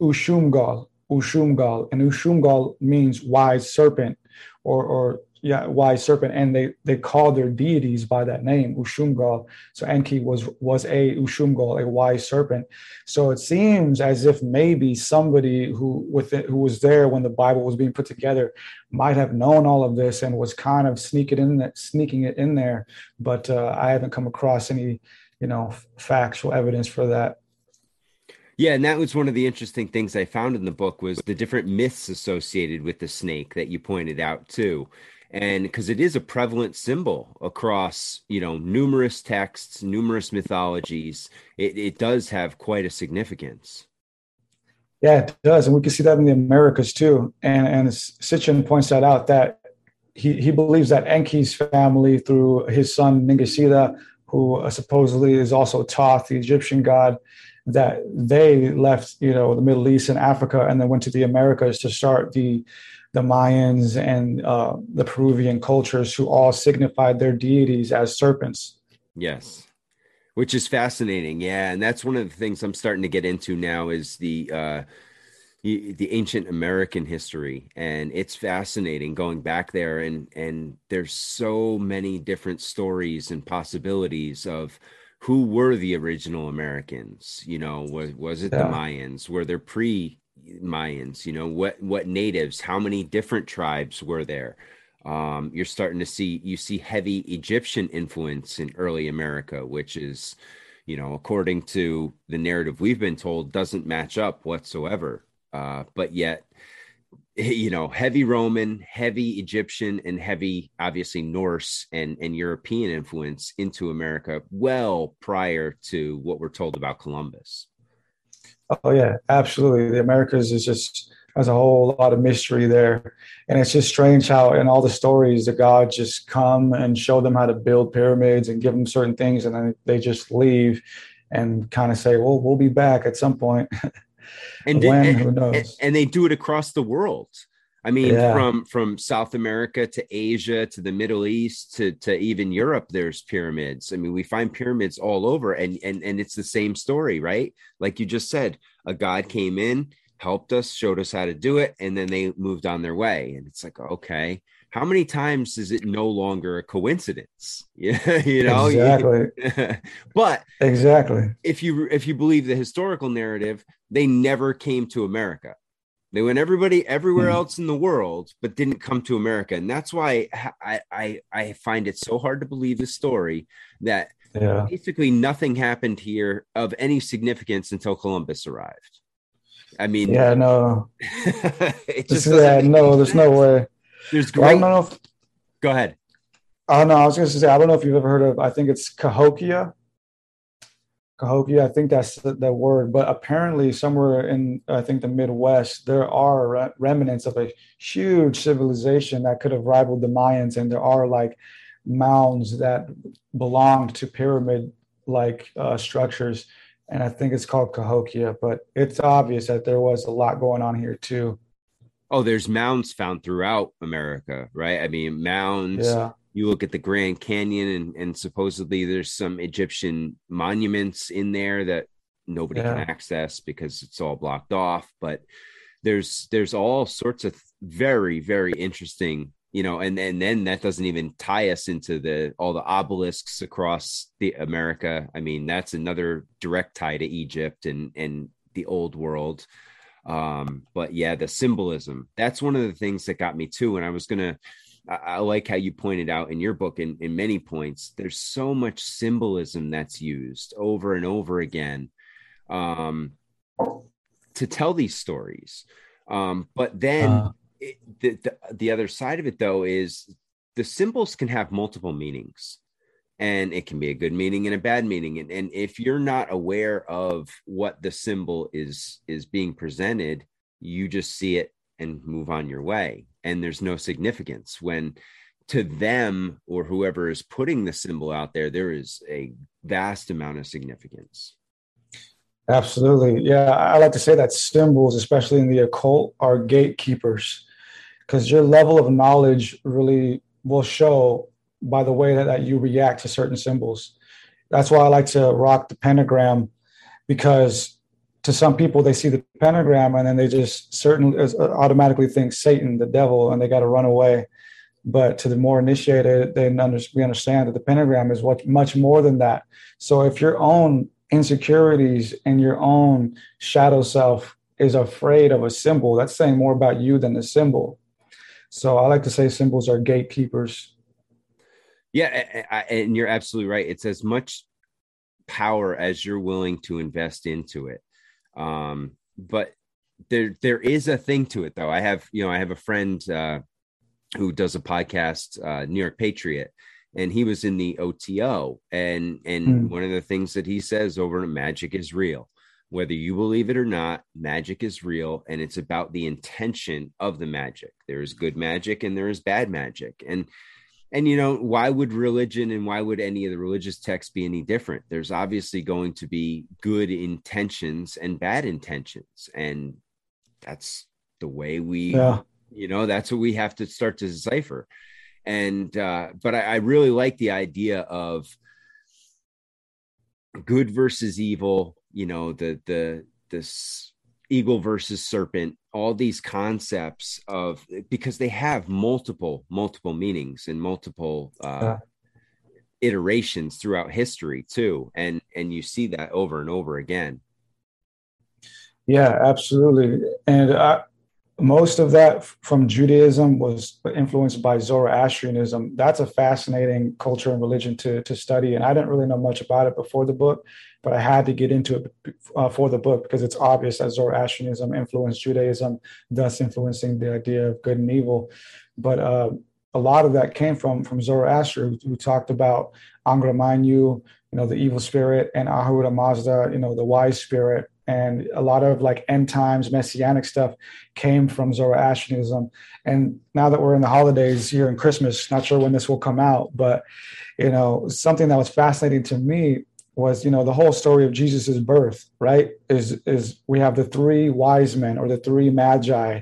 Ushumgal, Ushumgal, and Ushumgal means wise serpent, or, or yeah, wise serpent, and they they called their deities by that name, Ushumgal. So Enki was was a Ushumgal, a wise serpent. So it seems as if maybe somebody who with it, who was there when the Bible was being put together might have known all of this and was kind of sneaking in sneaking it in there. But uh, I haven't come across any you know factual evidence for that. Yeah and that was one of the interesting things i found in the book was the different myths associated with the snake that you pointed out too. And because it is a prevalent symbol across you know numerous texts numerous mythologies it, it does have quite a significance. Yeah it does and we can see that in the americas too. And and sitchin points that out that he, he believes that enki's family through his son Ningishzida who supposedly is also Thoth, the Egyptian god, that they left, you know, the Middle East and Africa, and then went to the Americas to start the the Mayans and uh, the Peruvian cultures, who all signified their deities as serpents. Yes, which is fascinating. Yeah, and that's one of the things I'm starting to get into now is the uh, the ancient American history, and it's fascinating going back there. and And there's so many different stories and possibilities of who were the original Americans. You know, was was it yeah. the Mayans? Were there pre Mayans? You know, what what natives? How many different tribes were there? Um, you're starting to see you see heavy Egyptian influence in early America, which is, you know, according to the narrative we've been told, doesn't match up whatsoever. Uh, but yet, you know, heavy Roman, heavy Egyptian, and heavy, obviously Norse and and European influence into America well prior to what we're told about Columbus. Oh yeah, absolutely. The Americas is just has a whole lot of mystery there, and it's just strange how in all the stories the gods just come and show them how to build pyramids and give them certain things, and then they just leave and kind of say, "Well, we'll be back at some point." and when and, who knows? And, they do it across the world. I mean, yeah. from from South America to Asia to the Middle East to to even Europe, there's pyramids. I mean, we find pyramids all over, and and and it's the same story, right? Like you just said, a god came in, helped us, showed us how to do it, and then they moved on their way. And it's like, okay, how many times is it no longer a coincidence? Yeah, you know, exactly. but exactly, if you if you believe the historical narrative, they never came to America they went everybody everywhere mm-hmm. else in the world, but didn't come to America, and that's why I I I find it so hard to believe the story that yeah. basically nothing happened here of any significance until Columbus arrived. I mean, yeah, no, it just yeah, no, there's no way. There's great. I don't know if, Go ahead. Oh no, I was going to say I don't know if you've ever heard of. I think it's Cahokia. Cahokia, I think that's the, the, word, but apparently somewhere in I think the Midwest there are re- remnants of a huge civilization that could have rivaled the Mayans, and there are like mounds that belonged to pyramid like uh, structures, and I think it's called Cahokia. But it's obvious that there was a lot going on here too. Oh, there's mounds found throughout America, right? I mean, mounds. Yeah you look at the Grand Canyon and, and supposedly there's some Egyptian monuments in there that nobody yeah. can access because it's all blocked off. But there's there's all sorts of very, very interesting, you know, and, and then that doesn't even tie us into the all the obelisks across the America. I mean, that's another direct tie to Egypt and and the old world um but yeah the symbolism that's one of the things that got me too and i was gonna I, I like how you pointed out in your book in, in many points, there's so much symbolism that's used over and over again um, to tell these stories. Um, but then uh, it, the, the, the other side of it, though, is the symbols can have multiple meanings and it can be a good meaning and a bad meaning and, and if you're not aware of what the symbol is is being presented you just see it and move on your way and there's no significance. When to them or whoever is putting the symbol out there there is a vast amount of significance. Absolutely. Yeah i like to say that symbols especially in the occult are gatekeepers because your level of knowledge really will show by the way that, that you react to certain symbols. That's why i like to rock the pentagram because to some people they see the pentagram and then they just certainly uh, automatically think satan the devil and they got to run away. But to the more initiated they we understand that the pentagram is what much more than that. So if your own insecurities and your own shadow self is afraid of a symbol that's saying more about you than the symbol. So i like to say symbols are gatekeepers yeah and you're absolutely right it's as much power as you're willing to invest into it um, but there there is a thing to it though. I have you know I have a friend uh, who does a podcast, uh, New York Patriot, and he was in the OTO, and and mm. one of the things that he says over magic is real. Whether you believe it or not, magic is real, and it's about the intention of the magic. There is good magic and there is bad magic, and and you know why would religion and why would any of the religious texts be any different? There's obviously going to be good intentions and bad intentions. And that's the way we yeah. you know that's what we have to start to decipher. And uh but I, I really like the idea of good versus evil you know the the this eagle versus serpent all these concepts of because they have multiple multiple meanings and multiple uh, iterations throughout history too. And and you see that over and over again. Yeah, absolutely. And I, most of that from Judaism was influenced by Zoroastrianism. That's a fascinating culture and religion to, to study. And I didn't really know much about it before the book, but I had to get into it uh, for the book because it's obvious that Zoroastrianism influenced Judaism, thus influencing the idea of good and evil. But uh, a lot of that came from from Zoroaster, who, who talked about Angra Mainyu, you know, the evil spirit, and Ahura Mazda, you know, the wise spirit and a lot of like end times messianic stuff came from zoroastrianism. And now that we're in the holidays here in christmas not sure when this will come out but you know something that was fascinating to me was you know the whole story of jesus's birth right? Is is we have the three wise men or the three magi.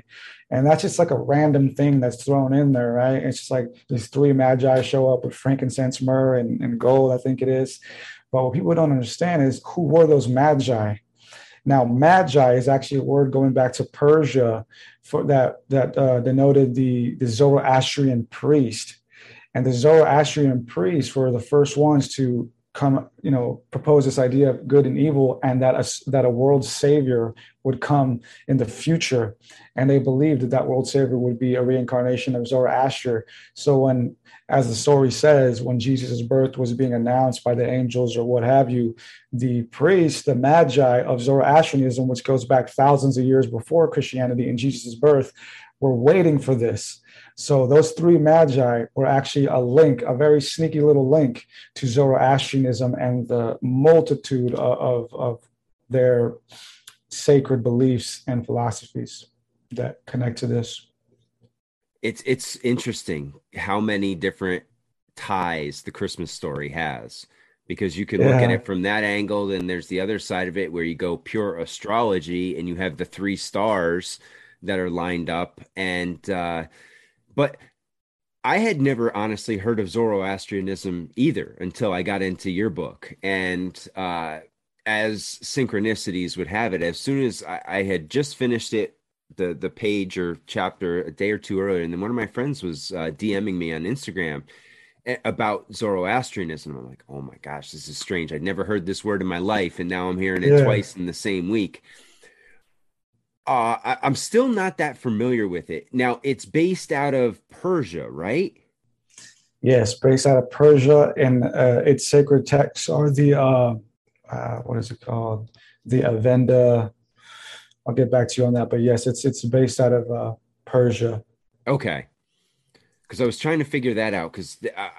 And that's just like a random thing that's thrown in there right? It's just like these three magi show up with frankincense myrrh and, and gold i think it is. But what people don't understand is who were those magi now, magi is actually a word going back to Persia for that that uh, denoted the the Zoroastrian priest, and the Zoroastrian priests were the first ones to come, you know, propose this idea of good and evil, and that a, that a world savior would come in the future, and they believed that that world savior would be a reincarnation of Zoroaster. So when as the story says, when Jesus' birth was being announced by the angels or what have you, the priests, the magi of Zoroastrianism, which goes back thousands of years before Christianity and Jesus' birth, were waiting for this. So those three magi were actually a link, a very sneaky little link to Zoroastrianism and the multitude of, of, of their sacred beliefs and philosophies that connect to this? It's it's interesting how many different ties the Christmas story has because you can yeah. look at it from that angle then there's the other side of it where you go pure astrology and you have the three stars that are lined up. And uh but I had never honestly heard of Zoroastrianism either until I got into your book. And uh as synchronicities would have it as soon as I, I had just finished it the the page or chapter a day or two earlier, and then one of my friends was uh, DMing me on Instagram about Zoroastrianism. I'm like, oh my gosh, this is strange. I'd never heard this word in my life, and now I'm hearing it yeah. twice in the same week. Uh, I, am still not that familiar with it. Now, it's based out of Persia, right? Yes, based out of Persia, and uh, its sacred texts are the uh, uh, what is it called? The Avenda I'll get back to you on that. But yes, it's it's based out of uh, Persia. Okay, because I was trying to figure that out. Because uh,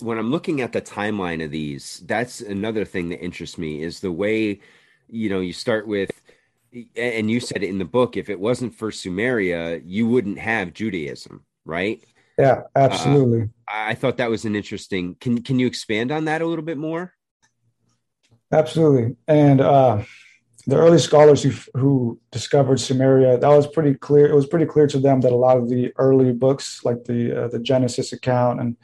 when I'm looking at the timeline of these, that's another thing that interests me is the way you know you start with. And you said it in the book. If it wasn't for Sumeria, you wouldn't have Judaism, right? Yeah, absolutely. Uh, I thought that was an interesting. Can can you expand on that a little bit more? Absolutely. And uh, the early scholars who, who discovered Sumeria, that was pretty clear. It was pretty clear to them that a lot of the early books, like the uh, the Genesis account, and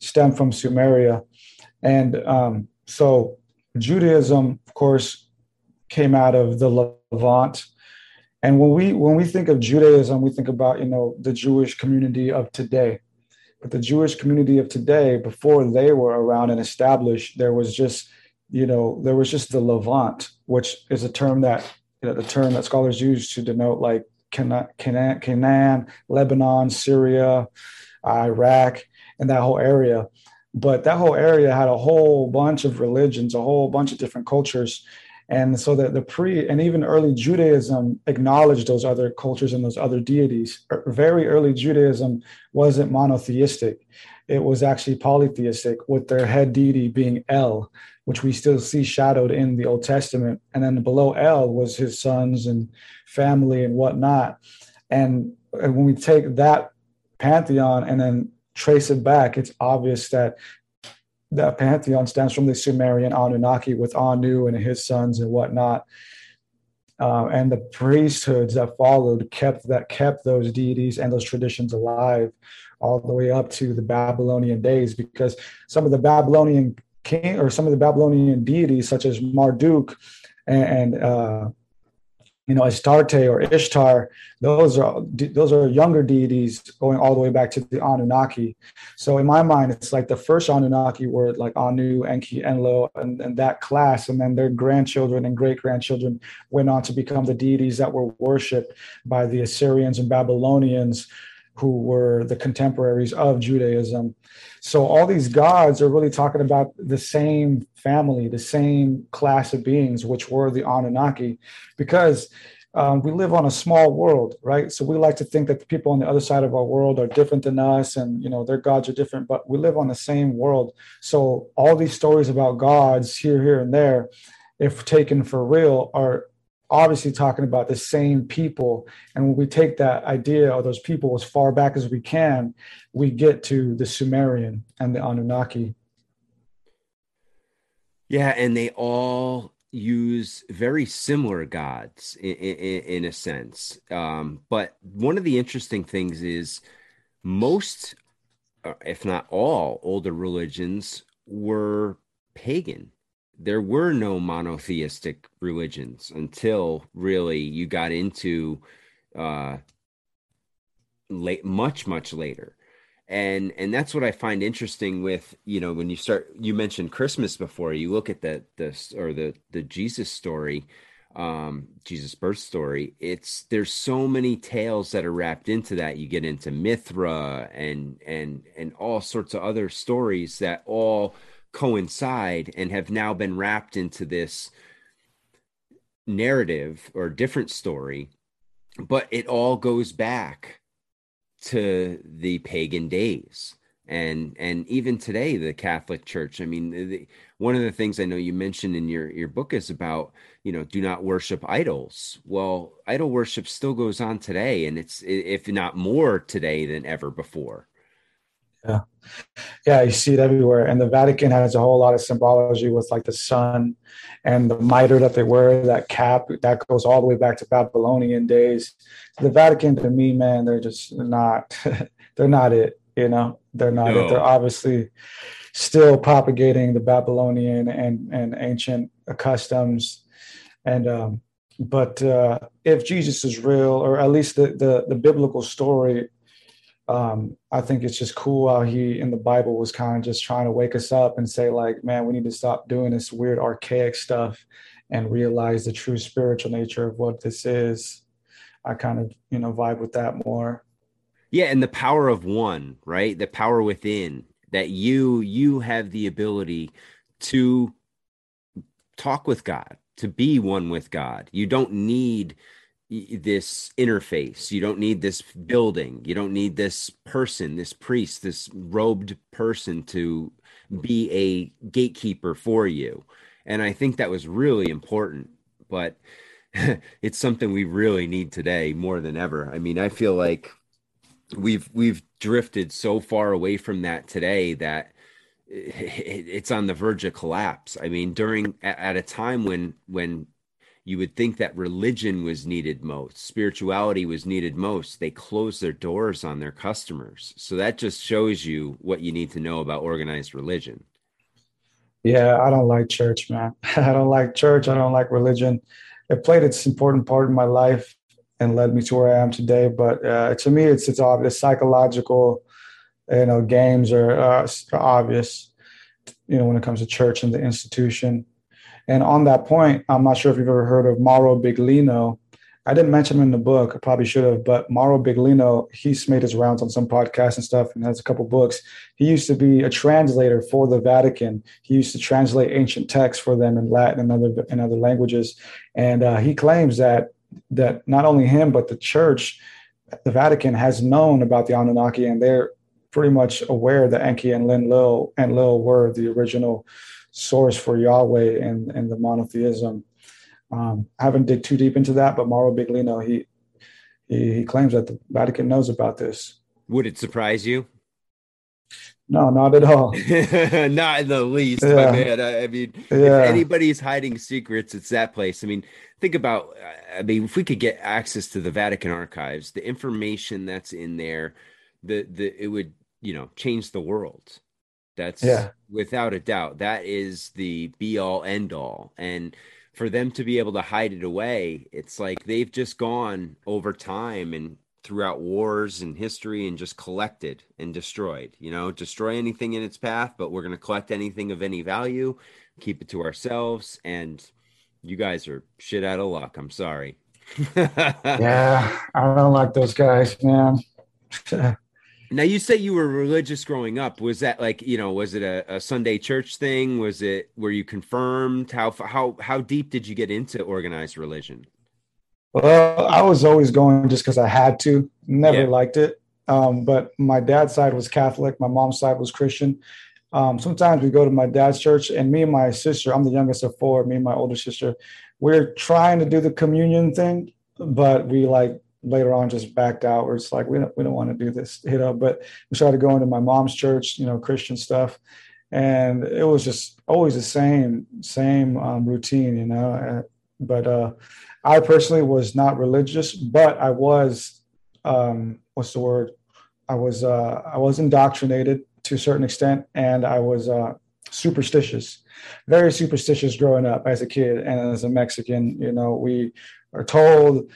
stem from Sumeria, and um, so Judaism, of course, came out of the Levant. And when we when we think of Judaism, we think about you know the Jewish community of today. But the Jewish community of today, before they were around and established, there was just you know, there was just the Levant, which is a term that, you know, the term that scholars use to denote like Canaan, Canaan Lebanon, Syria, Iraq, and that whole area. But that whole area had a whole bunch of religions, a whole bunch of different cultures. And so that the pre and even early Judaism acknowledged those other cultures and those other deities. Er, very early Judaism wasn't monotheistic, it was actually polytheistic, with their head deity being El, which we still see shadowed in the Old Testament. And then below El was his sons and family and whatnot. And, when we take that pantheon and then trace it back, it's obvious that that pantheon stems from the Sumerian Anunnaki with Anu and his sons and whatnot. Uh, and the priesthoods that followed kept that kept those deities and those traditions alive all the way up to the Babylonian days because some of the Babylonian king or some of the Babylonian deities, such as Marduk and, and uh, you know, Astarte or Ishtar, those are those are younger deities going all the way back to the Anunnaki. So in my mind, it's like the first Anunnaki were like Anu, Enki, Enlil, and, and that class, and then their grandchildren and great grandchildren went on to become the deities that were worshipped by the Assyrians and Babylonians, who were the contemporaries of Judaism. So all these gods are really talking about the same family, the same class of beings, which were the Anunnaki, because um, we live on a small world, right? So we like to think that the people on the other side of our world are different than us, and you know their gods are different, but we live on the same world. So all these stories about gods here, here, and there, if taken for real, are obviously talking about the same people. And when we take that idea of those people as far back as we can, we get to the Sumerian and the Anunnaki. Yeah, and they all use very similar gods in, in, in a sense. Um, but one of the interesting things is most, uh, if not all, older religions were pagan there were no monotheistic religions until really you got into uh late much much later. And and that's what i find interesting with you know when you start you mentioned christmas before you look at the the or the the jesus story um jesus birth story it's there's so many tales that are wrapped into that. You get into mithra and and and all sorts of other stories that all coincide and have now been wrapped into this narrative or different story but it all goes back to the pagan days. And and even today the catholic church i mean the, one of the things i know you mentioned in your your book is about you know do not worship idols. Well idol worship still goes on today and it's if not more today than ever before yeah. Yeah, you see it everywhere. And the Vatican has a whole lot of symbology with like the sun and the mitre that they wear, that cap that goes all the way back to Babylonian days. The Vatican to me, man, they're just not they're not it, you know. They're not no. it. They're obviously still propagating the Babylonian and, and ancient customs. And um, but uh, if Jesus is real, or at least the, the, the biblical story um, I think it's just cool how he in the Bible was kind of just trying to wake us up and say, like, man, we need to stop doing this weird archaic stuff and realize the true spiritual nature of what this is. I kind of, you know, vibe with that more. Yeah, and the power of one, right? The power within that you you have the ability to talk with God, to be one with God. You don't need this interface. You don't need this building. You don't need this person, this priest, this robed person to be a gatekeeper for you. And I think that was really important. But it's something we really need today more than ever. I mean, I feel like we've we've drifted so far away from that today that it's on the verge of collapse. I mean, during at a time when when you would think that religion was needed most, spirituality was needed most. They close their doors on their customers. So that just shows you what you need to know about organized religion. Yeah, I don't like church, man. I don't like church. I don't like religion. It played its important part in my life and led me to where I am today. But uh, to me, it's it's obvious. Psychological, you know, games are, uh, are obvious. You know, when it comes to church and the institution and on that point, I'm not sure if you've ever heard of Mauro Biglino. I didn't mention him in the book. I probably should have, but Mauro Biglino, he's made his rounds on some podcasts and stuff and has a couple books. He used to be a translator for the Vatican. He used to translate ancient texts for them in Latin and other other languages. And uh, he claims that that not only him but the church, the Vatican has known about the Anunnaki, and they're pretty much aware that Enki and Lin Lil and Lil were the original source for Yahweh and, and the monotheism. Um, I haven't dig too deep into that, but Mauro Biglino, he, he, he claims that the Vatican knows about this. Would it surprise you? No, not at all. not in the least, yeah. my man. I, I mean, yeah. if anybody's hiding secrets, it's that place. I mean, think about. I mean, if we could get access to the Vatican archives, the information that's in there, the the it would you know change the world. That's yeah. without a doubt. That is the be all end all. And for them to be able to hide it away, it's like they've just gone over time and throughout wars and history and just collected and destroyed. You know, destroy anything in its path, but we're going to collect anything of any value, keep it to ourselves. And you guys are shit out of luck. I'm sorry. yeah, I don't like those guys, man. now you say you were religious growing up. Was that like you know? Was it a, a, Sunday church thing? Was it were you confirmed? How how how deep did you get into organized religion? Well, I was always going just because I had to. Never yeah. liked it. Um, but my dad's side was Catholic. My mom's side was Christian. Um, sometimes we go to my dad's church, and me and my sister, I'm the youngest of four, me and my older sister, we're trying to do the communion thing, but we like later on just backed out. We're just like, we don't, we don't want to do this hit up, but we started going to my mom's church, you know, Christian stuff. And it was just always the same, same um, routine, you know. Uh, but uh, I personally was not religious, but I was, um, what's the word? I was, uh, I was indoctrinated to a certain extent, and I was uh, superstitious, very superstitious growing up as a kid and as a Mexican. You know, we are told,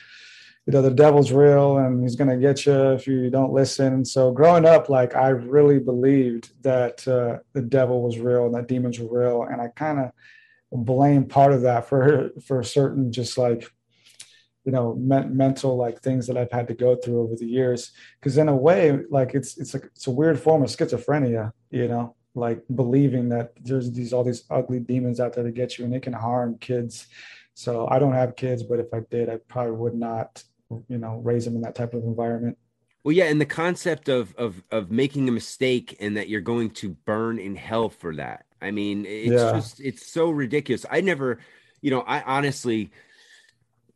you know, the devil's real and he's going to get you if you don't listen. So growing up, like I really believed that uh, the devil was real and that demons were real, and I kind of blame part of that for for certain just like you know mental like things that i've had to go through over the years. Because in a way like it's it's it's a weird form of schizophrenia you know like believing that there's these all these ugly demons out there to get you and they can harm kids. So i don't have kids but if i did i probably would not you know raise them in that type of environment well yeah and the concept of of of making a mistake and that you're going to burn in hell for that i mean it's yeah. just it's so ridiculous i never you know i honestly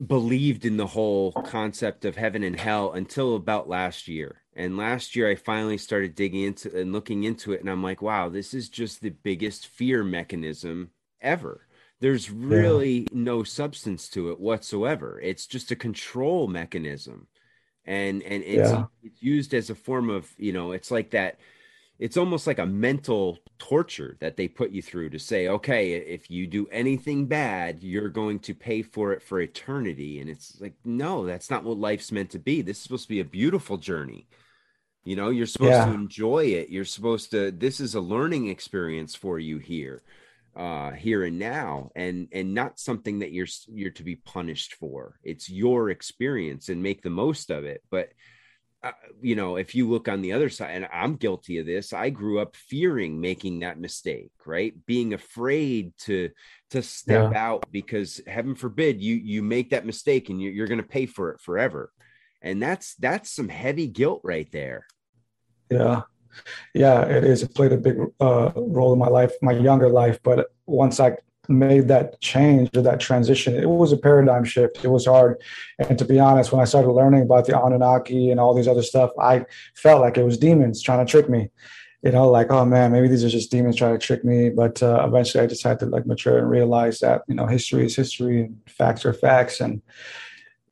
believed in the whole concept of heaven and hell until about last year. And last year, I finally started digging into and looking into it. And I'm like, wow, this is just the biggest fear mechanism ever. There's really yeah. no substance to it whatsoever. It's just a control mechanism. And and it's yeah. it's used as a form of, you know, it's like that it's almost like a mental torture that they put you through to say, okay, if you do anything bad, you're going to pay for it for eternity. And it's like, no, that's not what life's meant to be. This is supposed to be a beautiful journey. You know, you're supposed yeah. to enjoy it. You're supposed to, this is a learning experience for you here, uh, here and now, and, and not something that you're, you're to be punished for. It's your experience and make the most of it. But, uh, you know, if you look on the other side, and I'm guilty of this, I grew up fearing making that mistake, right? Being afraid to to step yeah. out because heaven forbid you you make that mistake and you, you're going to pay for it forever, and that's that's some heavy guilt right there. Yeah, yeah, it is. It played a big uh, role in my life, my younger life. But once I made that change or that transition, it was a paradigm shift. It was hard. And to be honest, when I started learning about the Anunnaki and all these other stuff, I felt like it was demons trying to trick me. You know, like, oh man, maybe these are just demons trying to trick me. But uh, eventually I just had to like mature and realize that, you know, history is history and facts are facts. And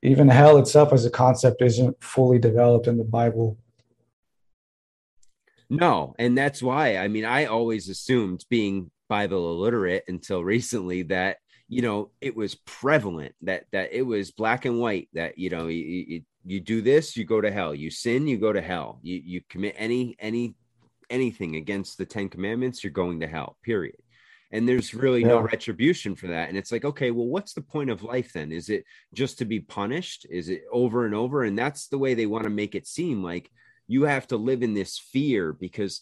even hell itself as a concept isn't fully developed in the Bible. No, and that's why I mean I always assumed being Bible illiterate until recently that you know it was prevalent that that it was black and white that you know you, you, you do this you go to hell. You sin you go to hell. You you commit any any anything against the 10 commandments you're going to hell period. And there's really yeah. no retribution for that. And it's like okay well what's the point of life then? Is it just to be punished? Is it over and over? And that's the way they want to make it seem like you have to live in this fear because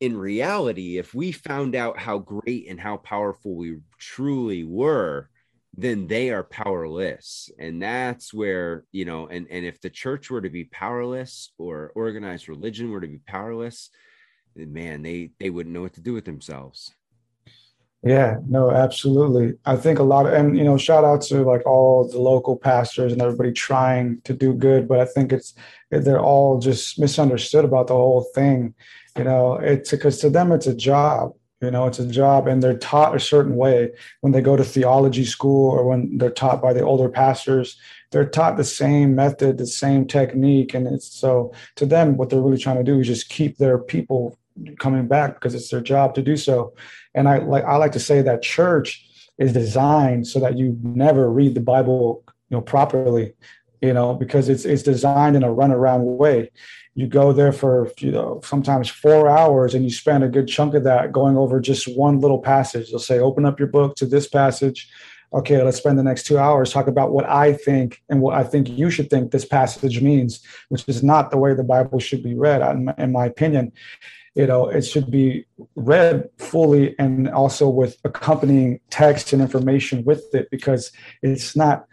in reality, if we found out how great and how powerful we truly were, then they are powerless. And that's where, you know, and, and if the church were to be powerless or organized religion were to be powerless, man, they they wouldn't know what to do with themselves. Yeah, no, absolutely. I think a lot of, and you know, shout out to like all the local pastors and everybody trying to do good, but I think it's they're all just misunderstood about the whole thing. You know, it's because to them it's a job. You know, it's a job, and they're taught a certain way when they go to theology school or when they're taught by the older pastors. They're taught the same method, the same technique, and it's so to them what they're really trying to do is just keep their people coming back because it's their job to do so. And I like I like to say that church is designed so that you never read the Bible, you know, properly, you know, because it's it's designed in a runaround way. You go there for you know sometimes four hours, and you spend a good chunk of that going over just one little passage. They'll say, "Open up your book to this passage." Okay, let's spend the next two hours talk about what I think and what I think you should think this passage means, which is not the way the Bible should be read, in my opinion you know it should be read fully and also with accompanying text and information with it because it's not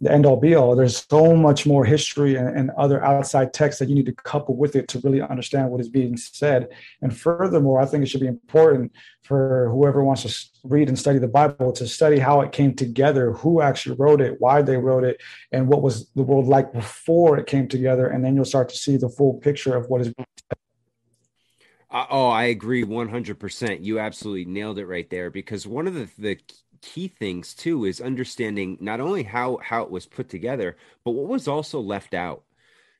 the end all be all. There's so much more history and, and, other outside text that you need to couple with it to really understand what is being said. And furthermore i think it should be important for whoever wants to read and study the bible to study how it came together who actually wrote it why they wrote it and what was the world like before it came together. And then you'll start to see the full picture of what is oh, I agree 100%. You absolutely nailed it right there because one of the, the key things too is understanding not only how how it was put together, but what was also left out.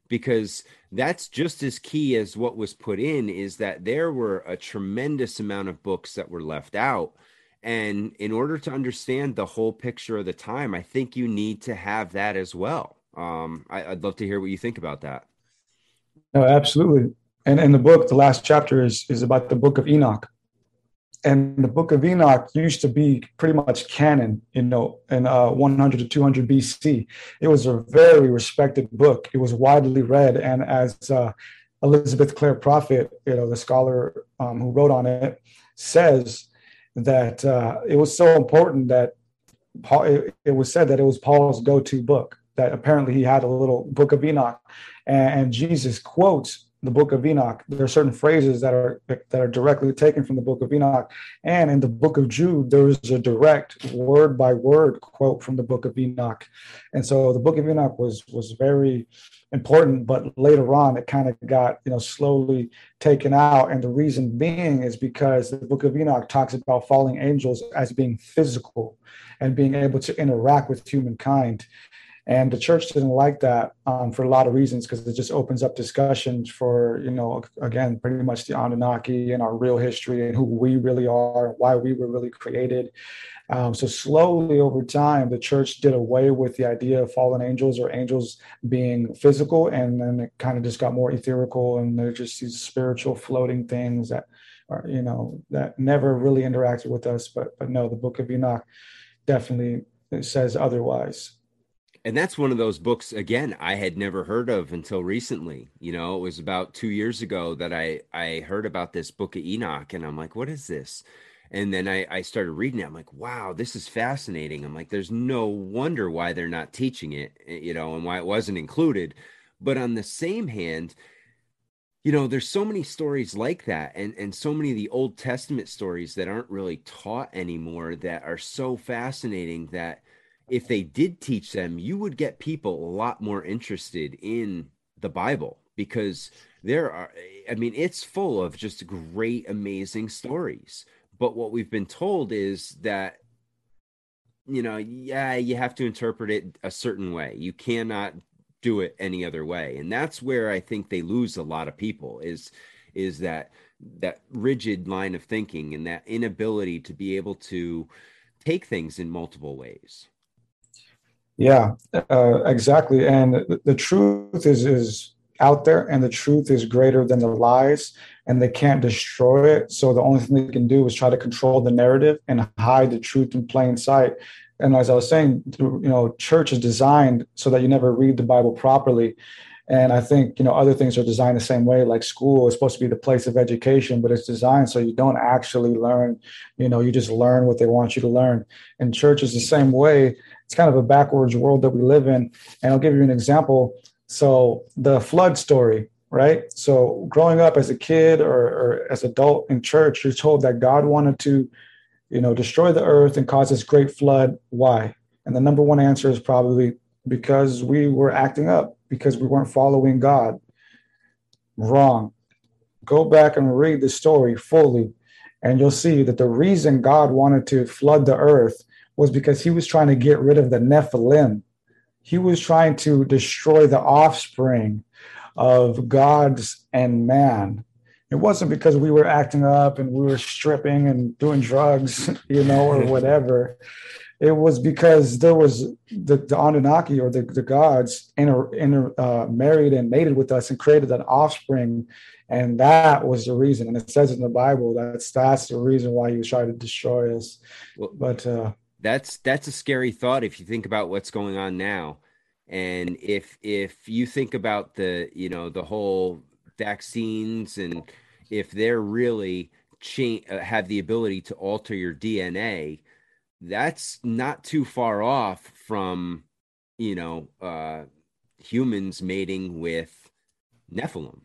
Because that's just as key as what was put in is that there were a tremendous amount of books that were left out. And in order to understand the whole picture of the time, I think you need to have that as well. Um, I, I'd love to hear what you think about that. No, absolutely and in the book, the last chapter is is about the book of Enoch. And the book of Enoch used to be pretty much canon, you know, in uh, 100 to 200 BC. It was a very respected book. It was widely read, and as uh, Elizabeth Clare Prophet, you know, the scholar um, who wrote on it, says that uh, it was so important that Paul. It, it was said that it was Paul's go-to book. That apparently he had a little book of Enoch, and, and Jesus quotes the book of Enoch. There are certain phrases that are that are directly taken from the book of Enoch, and in the book of Jude, there is a direct word by word quote from the book of Enoch. And so the book of Enoch was was very important, but later on it kind of got you know slowly taken out, and the reason being is because the book of Enoch talks about falling angels as being physical and being able to interact with humankind and the church didn't like that um, for a lot of reasons because it just opens up discussions for you know again pretty much the anunnaki and our real history and who we really are and why we were really created. Um, so slowly over time the church did away with the idea of fallen angels or angels being physical and then it kind of just got more ethereal and they're just these spiritual floating things that are you know that never really interacted with us. But but no the book of enoch definitely says otherwise and that's one of those books again i had never heard of until recently you know it was about two years ago that i i heard about this book of enoch and i'm like what is this? And then I, I started reading it i'm like wow this is fascinating. I'm like there's no wonder why they're not teaching it eh, you know and why it wasn't included. But on the same hand you know there's so many stories like that and and so many of the old testament stories that aren't really taught anymore that are so fascinating that if they did teach them, you would get people a lot more interested in the Bible because there are, I mean, it's full of just great, amazing stories. But what we've been told is that, you know, yeah, you have to interpret it a certain way. You cannot do it any other way. And that's where I think they lose a lot of people is, is that, that rigid line of thinking and that inability to be able to take things in multiple ways. Yeah, uh, exactly. And the, the truth is is out there, and the truth is greater than the lies, and they can't destroy it. So the only thing they can do is try to control the narrative and hide the truth in plain sight. And as I was saying, you know, church is designed so that you never read the Bible properly. And I think, you know, other things are designed the same way, like school is supposed to be the place of education, but it's designed so you don't actually learn, you know, you just learn what they want you to learn. And church is the same way. It's kind of a backwards world that we live in. And I'll give you an example. So the flood story, right? So growing up as a kid or, or as adult in church, you're told that God wanted to, you know, destroy the earth and cause this great flood. Why? And the number one answer is probably because we were acting up because we weren't following God. Wrong. Go back and read the story fully, and you'll see that the reason God wanted to flood the earth was because he was trying to get rid of the Nephilim. He was trying to destroy the offspring of gods and man. it wasn't because we were acting up and we were stripping and doing drugs, you know, or whatever. It was because there was the, the Anunnaki or the, the gods inter, inter, uh, married and mated with us and created an offspring. And that was the reason. And it says in the Bible that's that's the reason why he was trying to destroy us. Well, but uh, that's that's a scary thought if you think about what's going on now. And if if you think about the you know the whole vaccines and if they're really cha- uh, have the ability to alter your DNA, that's not too far off from you know uh, humans mating with Nephilim.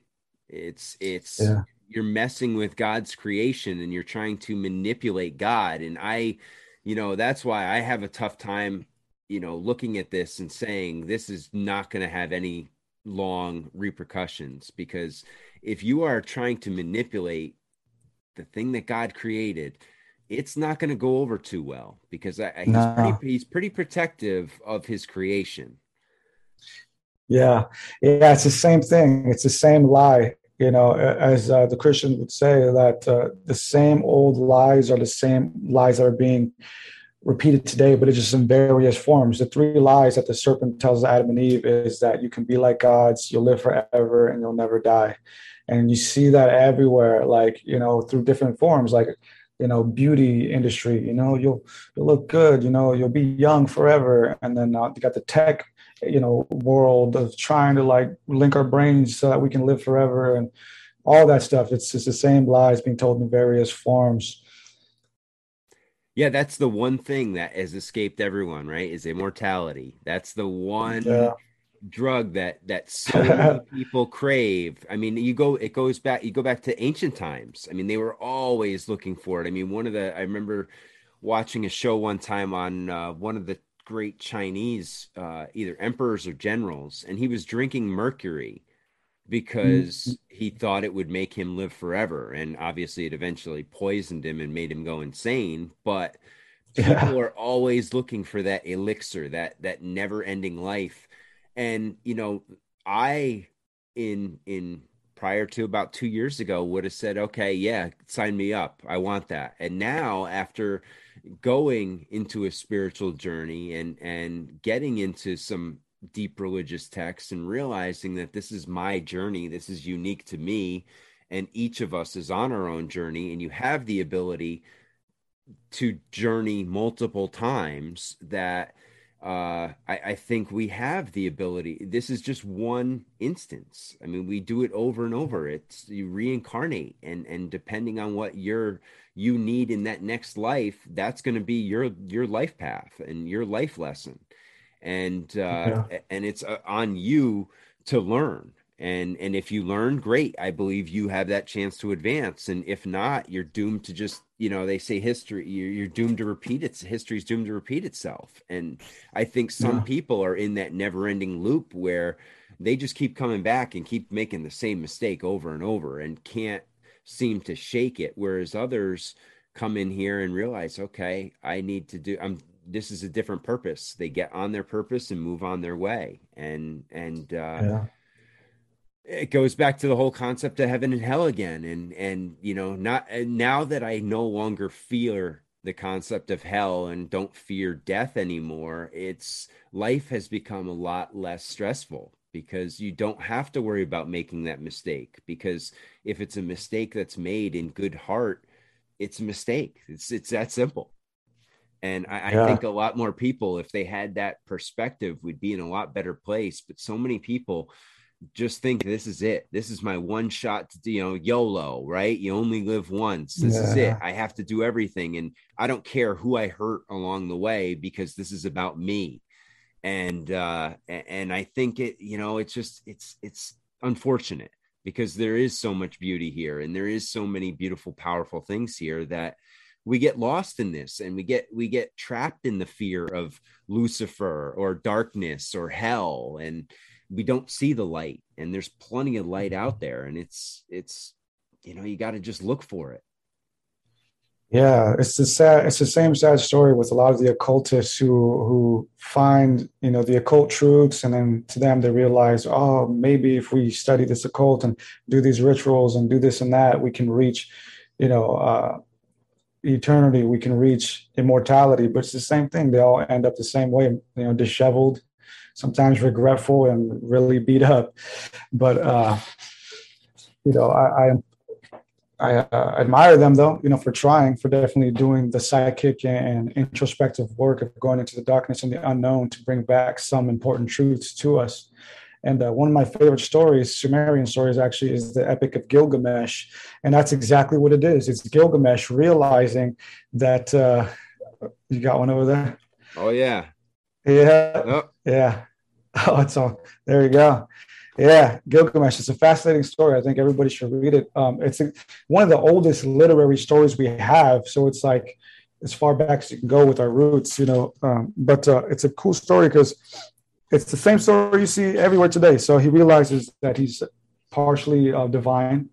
It's it's yeah. you're messing with God's creation and you're trying to manipulate God. And I, you know, that's why I have a tough time, you know, looking at this and saying this is not going to have any long repercussions because if you are trying to manipulate the thing that God created, it's not going to go over too well because I, he's, pretty, he's pretty protective of his creation. Yeah, yeah, it's the same thing. It's the same lie, you know, as uh, the Christians would say that uh, the same old lies are the same lies that are being repeated today, but it's just in various forms. The three lies that the serpent tells Adam and Eve is that you can be like gods, you'll live forever, and you'll never die. And you see that everywhere, like you know, through different forms, like you know, beauty industry. You know, you'll you'll look good. You know, you'll be young forever. And then uh, you got the tech, you know, world of trying to like link our brains so that we can live forever and all that stuff. It's just the same lies being told in various forms yeah, that's the one thing that has escaped everyone, right? Is immortality. That's the one yeah. drug that that so many people crave. I mean, you go it goes back you go back to ancient times. I mean, they were always looking for it. I mean, one of the I remember watching a show one time on uh, one of the great Chinese uh, either emperors or generals, and he was drinking mercury because he thought it would make him live forever. And obviously, it eventually poisoned him and made him go insane. But people yeah. are always looking for that elixir, that that never ending life. And you know, I in in prior to about two years ago would have said, okay, yeah, sign me up. I want that. And now after going into a spiritual journey and and getting into some deep religious texts and realizing that this is my journey, this is unique to me, and each of us is on our own journey, and you have the ability to journey multiple times that uh, I, I, think we have the ability. This is just one instance. I mean, we do it over and over. It's you reincarnate, and and depending on what you're you need in that next life, that's going to be your your life path and your life lesson and uh, yeah. and it's uh, on you to learn and and if you learn great i believe you have that chance to advance and if not you're doomed to just you know they say history you're, you're doomed to repeat its history's doomed to repeat itself and i think some yeah. people are in that never ending loop where they just keep coming back and keep making the same mistake over and over and can't seem to shake it whereas others come in here and realize okay i need to do i'm this is a different purpose. They get on their purpose and move on their way. And and uh, yeah. It goes back to the whole concept of heaven and hell again. And and you know, not now that I no longer fear the concept of hell and don't fear death anymore, it's life has become a lot less stressful because you don't have to worry about making that mistake because if it's a mistake that's made in good heart it's a mistake it's it's that simple and I, yeah. I, think a lot more people, if they had that perspective, would be in a lot better place. But so many people just think this is it. This is my one shot to, you know, YOLO, right? You only live once. This yeah. is it. I have to do everything. And I don't care who I hurt along the way because this is about me. And, uh, and I think it, you know, it's just, it's, it's unfortunate because there is so much beauty here and there is so many beautiful, powerful things here that, we get lost in this and we get we get trapped in the fear of lucifer or darkness or hell and we don't see the light and there's plenty of light out there and it's it's you know you got to just look for it Yeah, it's the sad. It's the same sad story with a lot of the occultists who who find you know the occult truths, and then to them they realize, oh, maybe if we study this occult and do these rituals and do this and that, we can reach, you know, uh, eternity. We can reach immortality. But it's the same thing. They all end up the same way. You know, disheveled, sometimes regretful, and really beat up. But uh, you know, I, I I uh, admire them though, you know, for trying, for definitely doing the psychic and introspective work of going into the darkness and the unknown to bring back some important truths to us. And uh, one of my favorite stories, Sumerian stories, actually, is the Epic of Gilgamesh, and that's exactly what it is. It's Gilgamesh realizing that uh, you got one over there. Oh yeah, yeah, oh. yeah. Oh, it's all there. You go. Yeah, Gilgamesh. It's a fascinating story. I think everybody should read it. Um, it's a, one of the oldest literary stories we have. So it's like as far back as you can go with our roots, you know. Um, but uh, it's a cool story because it's the same story you see everywhere today. So he realizes that he's partially uh, divine.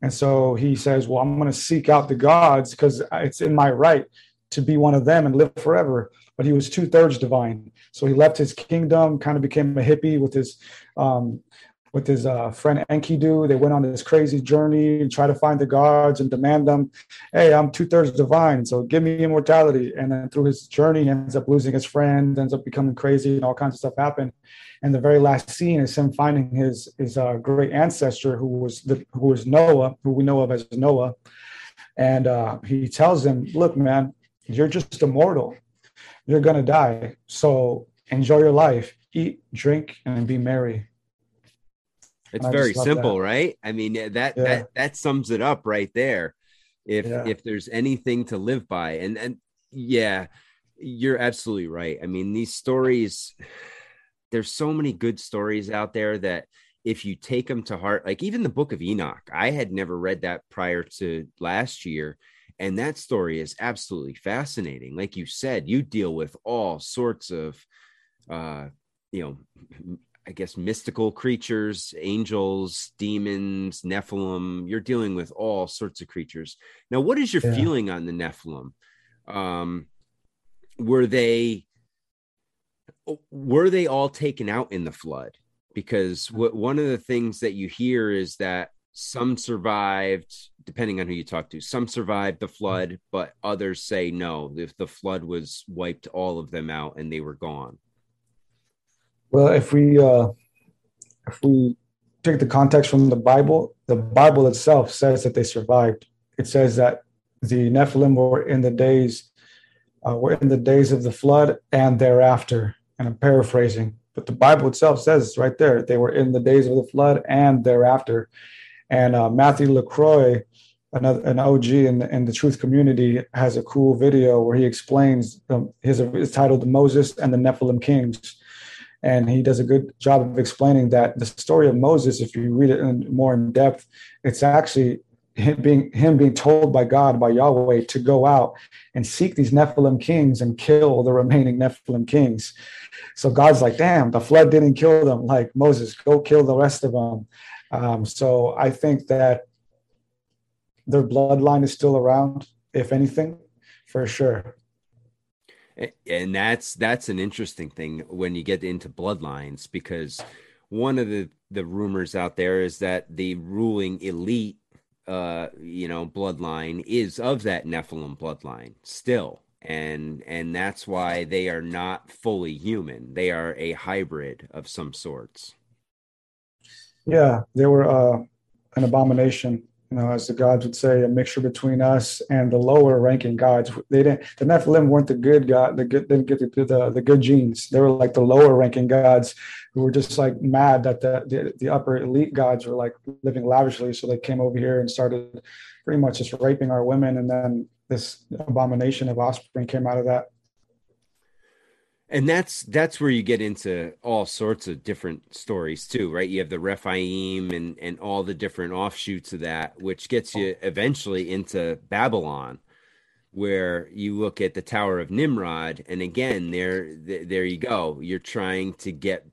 And so he says, Well, I'm going to seek out the gods because it's in my right to be one of them and live forever. But he was two thirds divine. So he left his kingdom, kind of became a hippie with his um, with his uh, friend Enkidu. They went on this crazy journey and try to find the gods and demand them, hey, I'm two thirds divine, so give me immortality. And then through his journey, he ends up losing his friend, ends up becoming crazy, and all kinds of stuff happen. And the very last scene is him finding his his uh, great ancestor, who was the, who was Noah, who we know of as Noah. And uh, he tells him, "Look, man, you're just immortal. You're gonna die. So enjoy your life, eat, drink, and be merry." It's very simple, that. right? I mean, that yeah. that that sums it up right there. If yeah. if there's anything to live by, and and yeah, you're absolutely right. I mean, these stories, there's so many good stories out there that if you take them to heart, like even the Book of Enoch, I had never read that prior to last year. And that story is absolutely fascinating. Like you said, you deal with all sorts of, uh, you know, I guess mystical creatures, angels, demons, Nephilim. You're dealing with all sorts of creatures. Now, what is your yeah. feeling on the Nephilim? Um, were they were they all taken out in the flood? Because what one of the things that you hear is that some survived, depending on who you talk to. Some survived the flood, but others say no. If the flood was wiped all of them out and they were gone. Well, if we uh, if we take the context from the Bible, the Bible itself says that they survived. It says that the Nephilim were in the days uh, were in the days of the flood and thereafter. And I'm paraphrasing, but the Bible itself says right there they were in the days of the flood and thereafter. And uh, Matthew Lacroix, another an OG in the, in the truth community, has a cool video where he explains um, his is titled "Moses and the Nephilim Kings." and he does a good job of explaining that the story of Moses, if you read it in more in depth, it's actually him being him being told by God by Yahweh to go out and seek these Nephilim kings and kill the remaining Nephilim kings. So God's like, damn, the flood didn't kill them. Like Moses, go kill the rest of them. Um, so I think that their bloodline is still around, if anything, for sure. And that's that's an interesting thing when you get into bloodlines because one of the the rumors out there is that the ruling elite uh you know bloodline is of that nephilim bloodline still. And and that's why they are not fully human. They are a hybrid of some sorts yeah they were uh an abomination you know, as the gods would say, a mixture between us and the lower ranking gods. They didn't. The Nephilim weren't the good god. The good didn't get the, the the good genes. They were like the lower ranking gods who were just like mad that the, the the upper elite gods were like living lavishly. So they came over here and started pretty much just raping our women, and then this abomination of offspring came out of that and that's that's where you get into all sorts of different stories too right? You have the rephaim and and all the different offshoots of that which gets you eventually into babylon where you look at the tower of nimrod and again there there you go. You're trying to get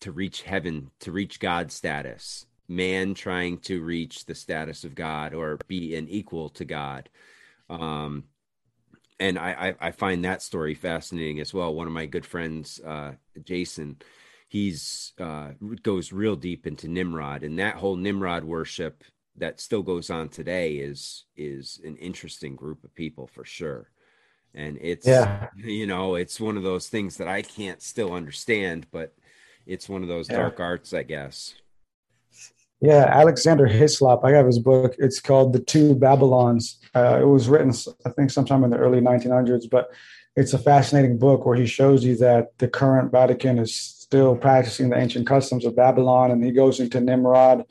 to reach heaven to reach god's status. Man trying to reach the status of god or be an equal to god. Um, and I, I, I find that story fascinating as well. One of my good friends, uh, Jason, he's uh, goes real deep into Nimrod, and that whole Nimrod worship that still goes on today is is an interesting group of people for sure. And it's yeah. you know it's one of those things that I can't still understand, but it's one of those yeah. dark arts, I guess. Yeah, Alexander Hislop. I have his book. It's called The Two Babylons. Uh, it was written, I think, sometime in the early 1900s, but it's a fascinating book where he shows you that the current Vatican is still practicing the ancient customs of Babylon, and he goes into Nimrod.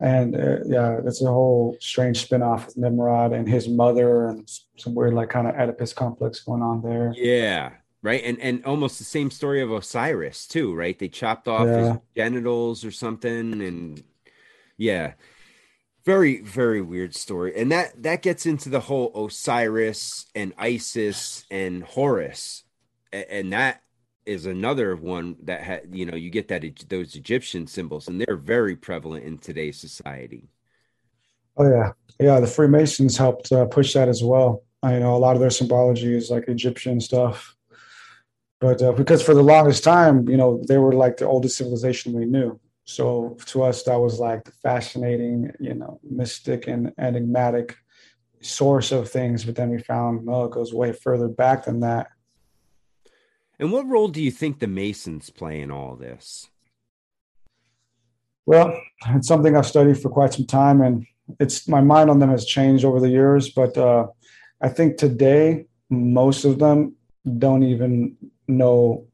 And uh, yeah, it's a whole strange spinoff with Nimrod and his mother, and some weird, like, kind of Oedipus complex going on there. Yeah, right and and almost the same story of osiris too right they chopped off yeah. his genitals or something and yeah. Very very weird story. And that that gets into the whole osiris and isis and horus. And that is another one that had you know you get that those egyptian symbols and they're very prevalent in today's society. Oh yeah. Yeah the freemasons helped uh, push that as well. I know a lot of their symbology is like egyptian stuff. But uh, because for the longest time you know they were like the oldest civilization we knew so to us, that was like the fascinating, you know, mystic and enigmatic source of things. But then we found, no, it goes way further back than that. And what role do you think the Masons play in all this? Well, it's something I've studied for quite some time, and it's my mind on them has changed over the years. But uh, I think today, most of them don't even know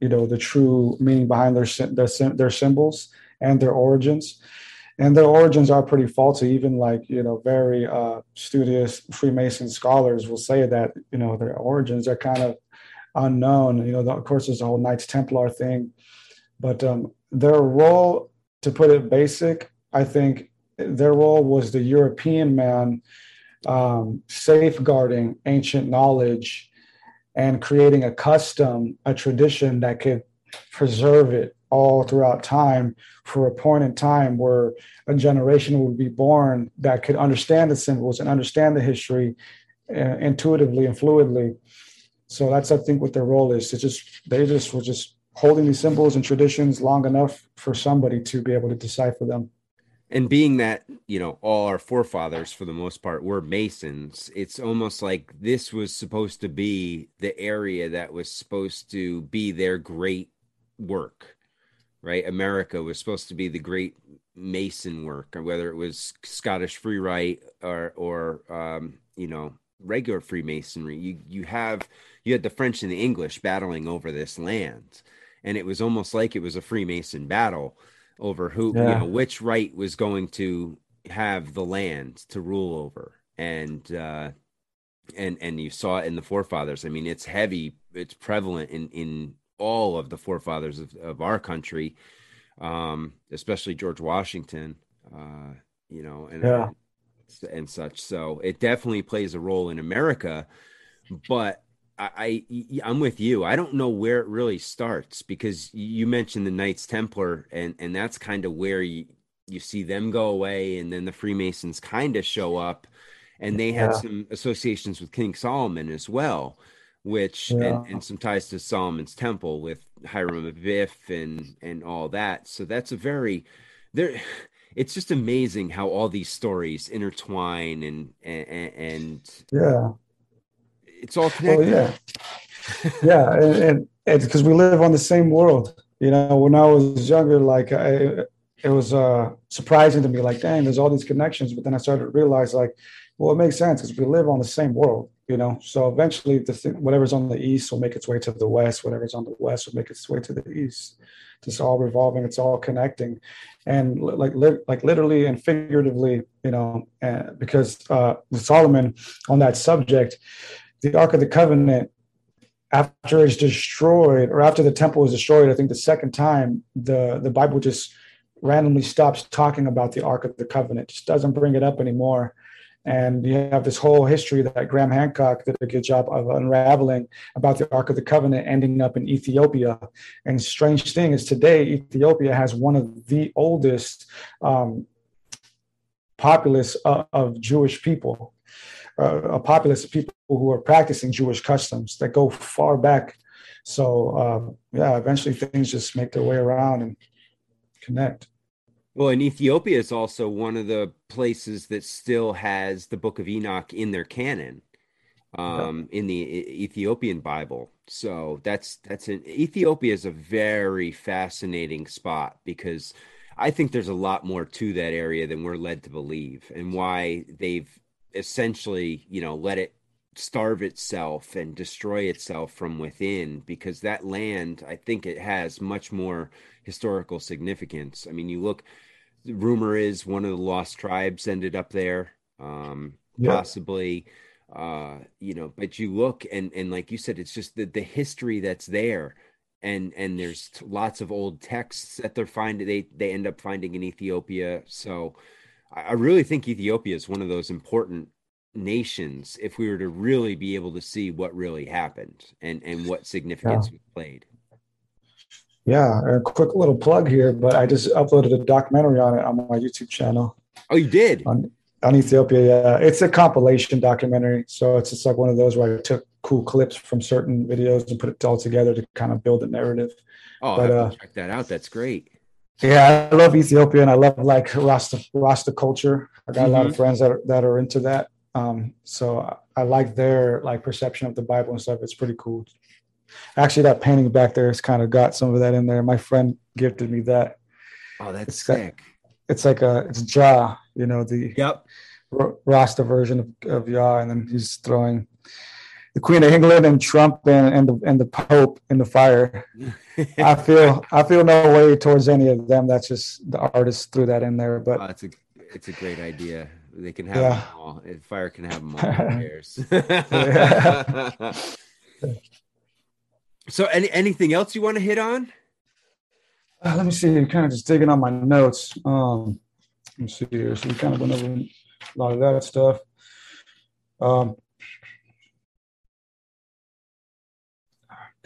you know the true meaning behind their their, their symbols and their origins. And their origins are pretty faulty. Even like you know very uh, studious freemason scholars will say that you know their origins are kind of unknown. You know the, of course there's the whole knights templar thing. But um, their role to put it basic i think their role was the european man um, safeguarding ancient knowledge and creating a custom, a tradition that could preserve it all throughout time for a point in time where a generation would be born that could understand the symbols and understand the history uh, intuitively and fluidly. So that's I think what their role is. It's just they just were just holding these symbols and traditions long enough for somebody to be able to decipher them and being that you know all our forefathers for the most part were masons it's almost like this was supposed to be the area that was supposed to be their great work right? America was supposed to be the great mason work whether it was scottish free rite or or um, you know regular freemasonry. You you have you had the french and the english battling over this land and it was almost like it was a freemason battle over who yeah. you know which right was going to have the land to rule over and uh and and you saw it in the forefathers i mean it's heavy it's prevalent in in all of the forefathers of, of our country um especially george washington uh you know and yeah. and, and such so it definitely plays a role in america but I, I I'm with you. I don't know where it really starts because you mentioned the Knights Templar, and and that's kind of where you you see them go away, and then the Freemasons kind of show up, and they had yeah. some associations with King Solomon as well, which yeah. and, and some ties to Solomon's Temple with Hiram Abiff and and all that. So that's a very there. It's just amazing how all these stories intertwine and and, and yeah it's all connected. yeah, yeah, and it's because we live on the same world. You know, when I was younger, like I, it was uh, surprising to me, like, dang, there's all these connections. But then I started to realize, like, well, it makes sense because we live on the same world. You know, so eventually, the thing, whatever's on the east will make its way to the west. Whatever's on the west will make its way to the east. It's all revolving. It's all connecting, and like li- like literally and figuratively, you know, uh, because uh, Solomon on that subject, the Ark of the Covenant, after it's destroyed, or after the temple is destroyed, I think the second time, the, the Bible just randomly stops talking about the Ark of the Covenant, just doesn't bring it up anymore. And you have this whole history that Graham Hancock did a good job of unraveling about the Ark of the Covenant ending up in Ethiopia. And strange thing is today, Ethiopia has one of the oldest um, populace of, of Jewish people uh, a populace of people who are practicing Jewish customs that go far back. So uh, yeah, eventually things just make their way around and connect. Well, and Ethiopia is also one of the places that still has the Book of Enoch in their canon, um, in the Ethiopian Bible. So that's that's an Ethiopia is a very fascinating spot because I think there's a lot more to that area than we're led to believe, and why they've essentially, you know, let it starve itself and destroy itself from within because that land, I think it has much more historical significance. I mean, you look rumor is one of the lost tribes ended up there, um, yeah. possibly. Uh, you know, but you look and and like you said, it's just the the history that's there, and and there's lots of old texts that they're finding. They they end up finding in Ethiopia. So, I, really think Ethiopia is one of those important nations if we were to really be able to see what really happened and and what significance yeah. was played yeah, a quick little plug here, but I just uploaded a documentary on it on my YouTube channel. Oh, you did? On, on Ethiopia, yeah. It's a compilation documentary. So it's just like one of those where I took cool clips from certain videos and put it all together to kind of build a narrative. Oh, but, uh, check that out. That's great. Yeah, I love Ethiopia and I love like Rasta Rasta culture. I got mm-hmm. a lot of mm-hmm. friends that are, that are into that. Um, so I like their like perception of the Bible and stuff. It's pretty cool Actually, that painting back there has kind of got some of that in there. My friend gifted me that. Oh, that's it's sick. it's like a it's Jah, you know, the yep Rasta version of, of Jah, and then he's throwing the Queen of England and Trump and, and the and the Pope in the fire. I feel I feel no way towards any of them. That's just the artist threw that in there. But oh, it's a it's a great idea. They can have yeah. them all. Fire can have them all. So, any anything else you want to hit on? Uh, let me see. I'm kind of just digging on my notes. Um, let me see here. So we kind of went over a lot of that stuff. Um,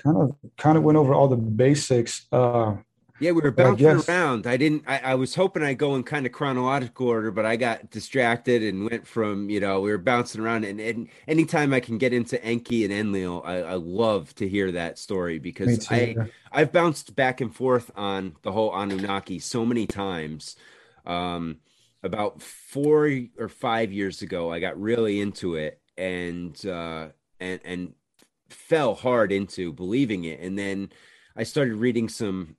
kind of kind of went over all the basics. Uh, yeah, we were bouncing I around. I didn't. I, I, was hoping I'd go in kind of chronological order, but I got distracted and went from you know we were bouncing around. And, and anytime I can get into Enki and Enlil, I, I love to hear that story because too, I yeah. I've bounced back and forth on the whole Anunnaki so many times. Um, about four or five years ago, I got really into it and uh, and and fell hard into believing it, and then I started reading some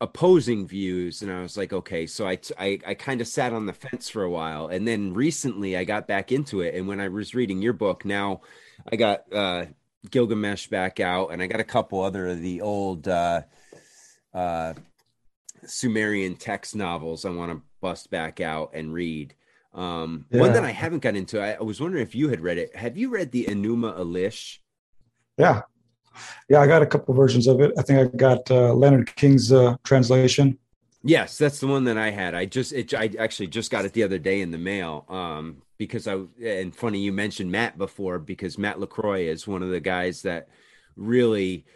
opposing views and i was like okay so i i, I kind of sat on the fence for a while. And then recently i got back into it. And when i was reading your book now i got uh gilgamesh back out and i got a couple other of the old uh uh sumerian text novels i want to bust back out and read. Um yeah. one that i haven't got into I, I was wondering if you had read it. Have you read the enuma elish yeah yeah, I got a couple versions of it. I think I got uh, Leonard King's uh, translation. Yes, that's the one that I had. I just it, I actually just got it the other day in the mail. Um, because I and funny you mentioned Matt before because Matt Lacroix is one of the guys that really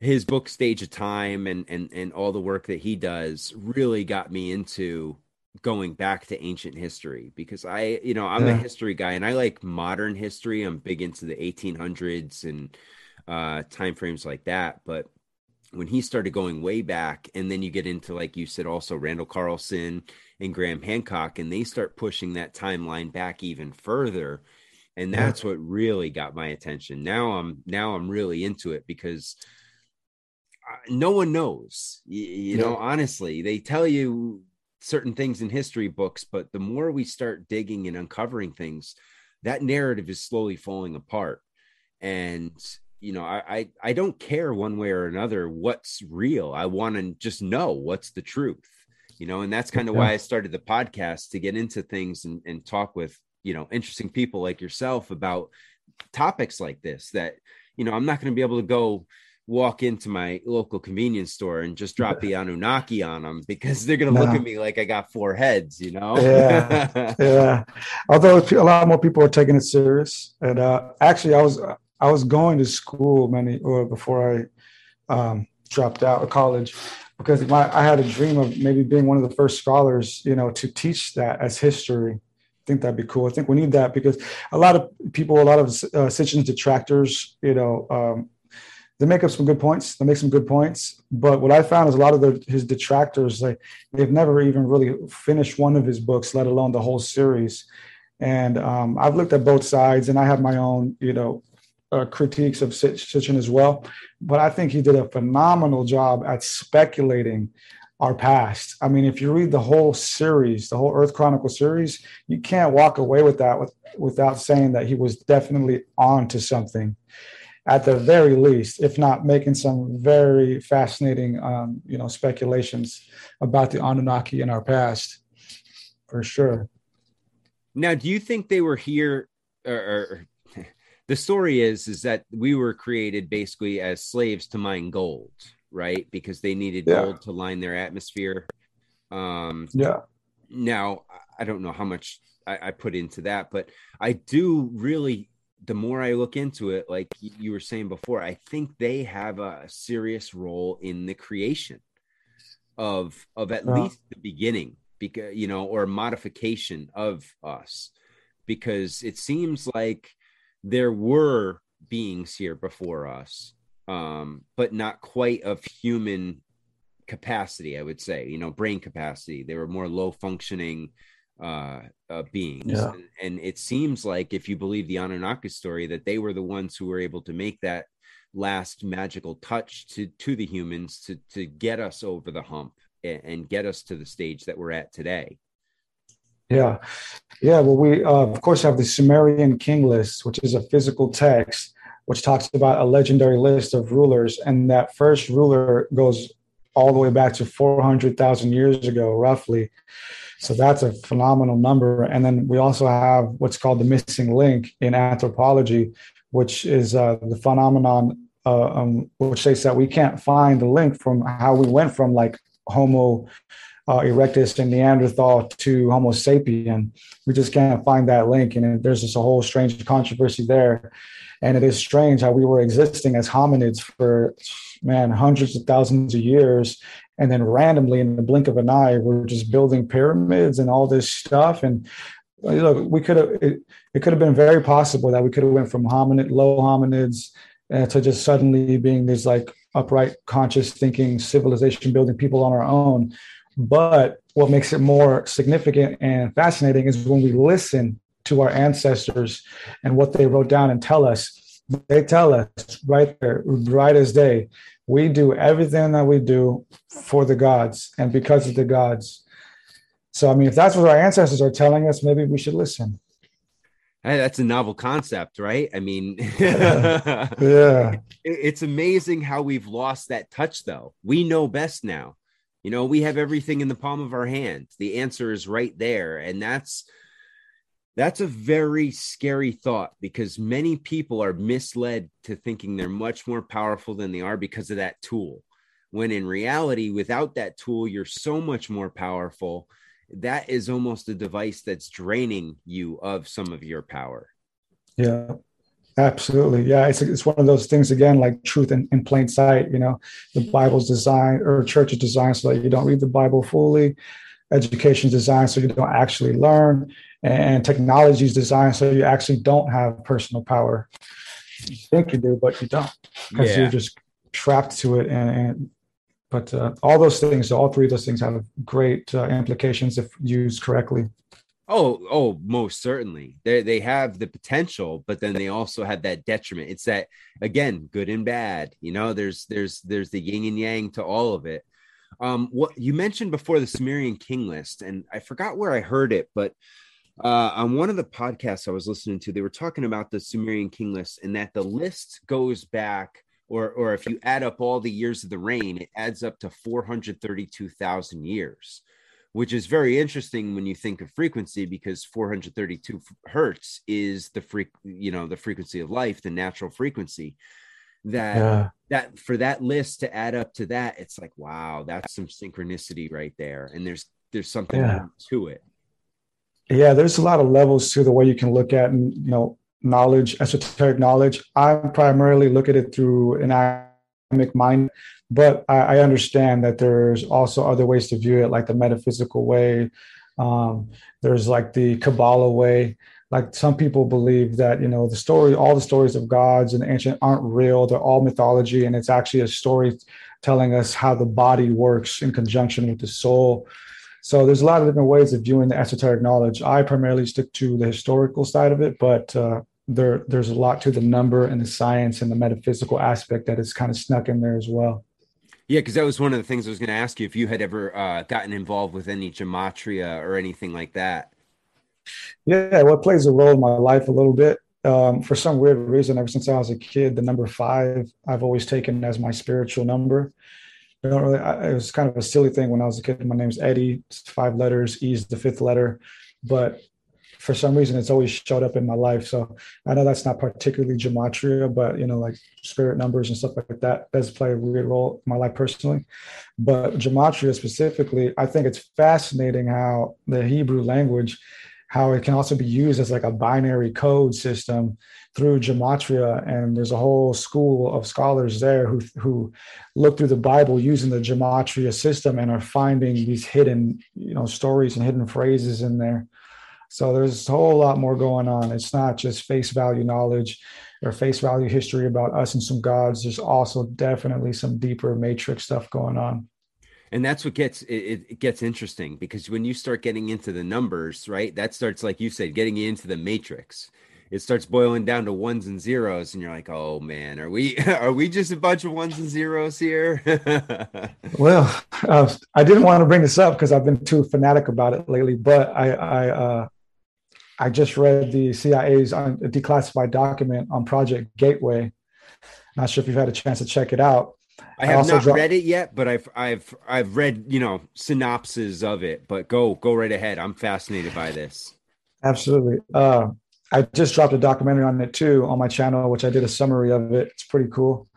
his book Stage of Time and and and all the work that he does really got me into going back to ancient history because I you know I'm yeah. a history guy and I like modern history. I'm big into the 1800s and uh, time frames like that. But when he started going way back, and then you get into like you said, also Randall Carlson and Graham Hancock, and they start pushing that timeline back even further, and that's yeah. what really got my attention. Now I'm now I'm really into it because uh, no one knows. You, you yeah. know, honestly, they tell you certain things in history books, but the more we start digging and uncovering things, that narrative is slowly falling apart. And you know, I, I, I don't care one way or another what's real. I want to just know what's the truth, you know, and that's kind of yeah. why I started the podcast to get into things and, and talk with, you know, interesting people like yourself about topics like this that, you know, I'm not going to be able to go walk into my local convenience store and just drop the Anunnaki on them because they're going to no. look at me like I got four heads, you know? yeah. yeah. Although a lot more people are taking it serious. And uh, actually, I was, I was going to school many or before I um, dropped out of college because my, I had a dream of maybe being one of the first scholars, you know, to teach that as history, I think that'd be cool. I think we need that because a lot of people, a lot of uh, Sitchin's detractors, you know, um, they make up some good points. They make some good points. But what I found is a lot of the, his detractors, like they've never even really finished one of his books, let alone the whole series. And um, I've looked at both sides, and I have my own, you know, uh, critiques of Sitchin as well. But I think he did a phenomenal job at speculating our past. I mean, if you read the whole series, the whole Earth Chronicle series, you can't walk away with that with, without saying that he was definitely on to something, at the very least, if not making some very fascinating, um, you know, speculations about the Anunnaki in our past, for sure. Now, do you think they were here, or, or the story is is that we were created basically as slaves to mine gold right? Because they needed yeah. gold to line their atmosphere. Um, yeah. Now, I don't know how much I, I put into that, but I do really. The more I look into it, like you were saying before, I think they have a serious role in the creation of of at least the beginning, because you know, or modification of us, because it seems like there were beings here before us um, but not quite of human capacity, I would say, you know, brain capacity. They were more low functioning uh, uh, beings. Yeah. And, and, it seems like, if you believe the Anunnaki story, that they were the ones who were able to make that last magical touch to to the humans to to get us over the hump and, and get us to the stage that we're at today. Yeah, yeah. Well, we uh, of course have the Sumerian king list, which is a physical text which talks about a legendary list of rulers. And that first ruler goes all the way back to 400,000 years ago, roughly. So that's a phenomenal number. And then we also have what's called the missing link in anthropology, which is uh, the phenomenon uh, um, which states that we can't find the link from how we went from like Homo uh, erectus and Neanderthal to Homo sapien. We just can't find that link. And there's just a whole strange controversy there. And it is strange how we were existing as hominids for, man, hundreds of thousands of years. And then randomly, in the blink of an eye, we're just building pyramids and all this stuff. And look, we could have, it, it could have been very possible that we could have went from hominid, low hominids uh, to just suddenly being these like upright, conscious thinking, civilization building people on our own. But what makes it more significant and fascinating is when we listen to our ancestors and what they wrote down and tell us. They tell us right there, right as day, we do everything that we do for the gods and because of the gods. So, I mean, if that's what our ancestors are telling us, maybe we should listen. Hey, that's a novel concept, right? I mean, yeah, it's amazing how we've lost that touch, though. We know best now. You know, we have everything in the palm of our hand. The answer is right there. And that's that's a very scary thought because many people are misled to thinking they're much more powerful than they are because of that tool. When in reality, without that tool, you're so much more powerful. That is almost a device that's draining you of some of your power. Yeah, absolutely. Yeah, it's, it's one of those things, again, like truth in, in plain sight. You know, the Bible's designed or church is designed so that you don't read the Bible fully, education is designed so you don't actually learn and technology is designed so you actually don't have personal power. You think you do, but you don't because yeah. you're just trapped to it. And, and but uh, all those things, all three of those things, have great uh, implications if used correctly. Oh, oh, most certainly. They they have the potential, but then they also have that detriment. It's that again, good and bad. You know, there's there's there's the yin and yang to all of it. Um, what you mentioned before the Sumerian king list, and I forgot where I heard it, but uh, on one of the podcasts I was listening to, they were talking about the Sumerian king list and that the list goes back, or or if you add up all the years of the reign, it adds up to 432,000 years, which is very interesting when you think of frequency because 432 hertz is the freak, you know, the frequency of life, the natural frequency. That yeah. that for that list to add up to that, it's like wow, that's some synchronicity right there, and there's there's something yeah. to it. Yeah, there's a lot of levels to the way you can look at you know knowledge, esoteric knowledge. I primarily look at it through an mind, but I, I understand that there's also other ways to view it, like the metaphysical way, Um, there's like the Kabbalah way. Like some people believe that you know the story, all the stories of gods and ancient aren't real. They're all mythology, and it's actually a story telling us how the body works in conjunction with the soul. So there's a lot of different ways of viewing the esoteric knowledge. I primarily stick to the historical side of it, but uh, there there's a lot to the number and the science and the metaphysical aspect that is kind of snuck in there as well. Yeah, because that was one of the things I was going to ask you if you had ever uh, gotten involved with any gematria or anything like that. Yeah, well, it plays a role in my life a little bit. Um, for some weird reason, ever since I was a kid, the number five I've always taken as my spiritual number. I don't really. I, it was kind of a silly thing when I was a kid. My name's Eddie. It's five letters. E is the fifth letter, but for some reason it's always showed up in my life. So I know that's not particularly gematria, but you know, like spirit numbers and stuff like that does play a weird role in my life personally. But gematria specifically, I think it's fascinating how the Hebrew language, how it can also be used as like a binary code system through gematria. And there's a whole school of scholars there who who look through the Bible using the gematria system and are finding these hidden, you know, stories and hidden phrases in there so there's a whole lot more going on. It's not just face value knowledge or face value history about us and some gods. There's also definitely some deeper matrix stuff going on. And that's what gets it, it gets interesting because when you start getting into the numbers, right? That starts like you said, getting into the matrix it starts boiling down to ones and zeros and you're like oh man are we are we just a bunch of ones and zeros here well uh, i didn't want to bring this up because i've been too fanatic about it lately but i i uh, I just read the CIA's declassified document on Project Gateway. Not sure if you've had a chance to check it out. I have I not dropped- read it yet, but I've I've I've read you know synopses of it. But go go right ahead. I'm fascinated by this. Absolutely. Uh, I just dropped a documentary on it too on my channel, which I did a summary of it. It's pretty cool.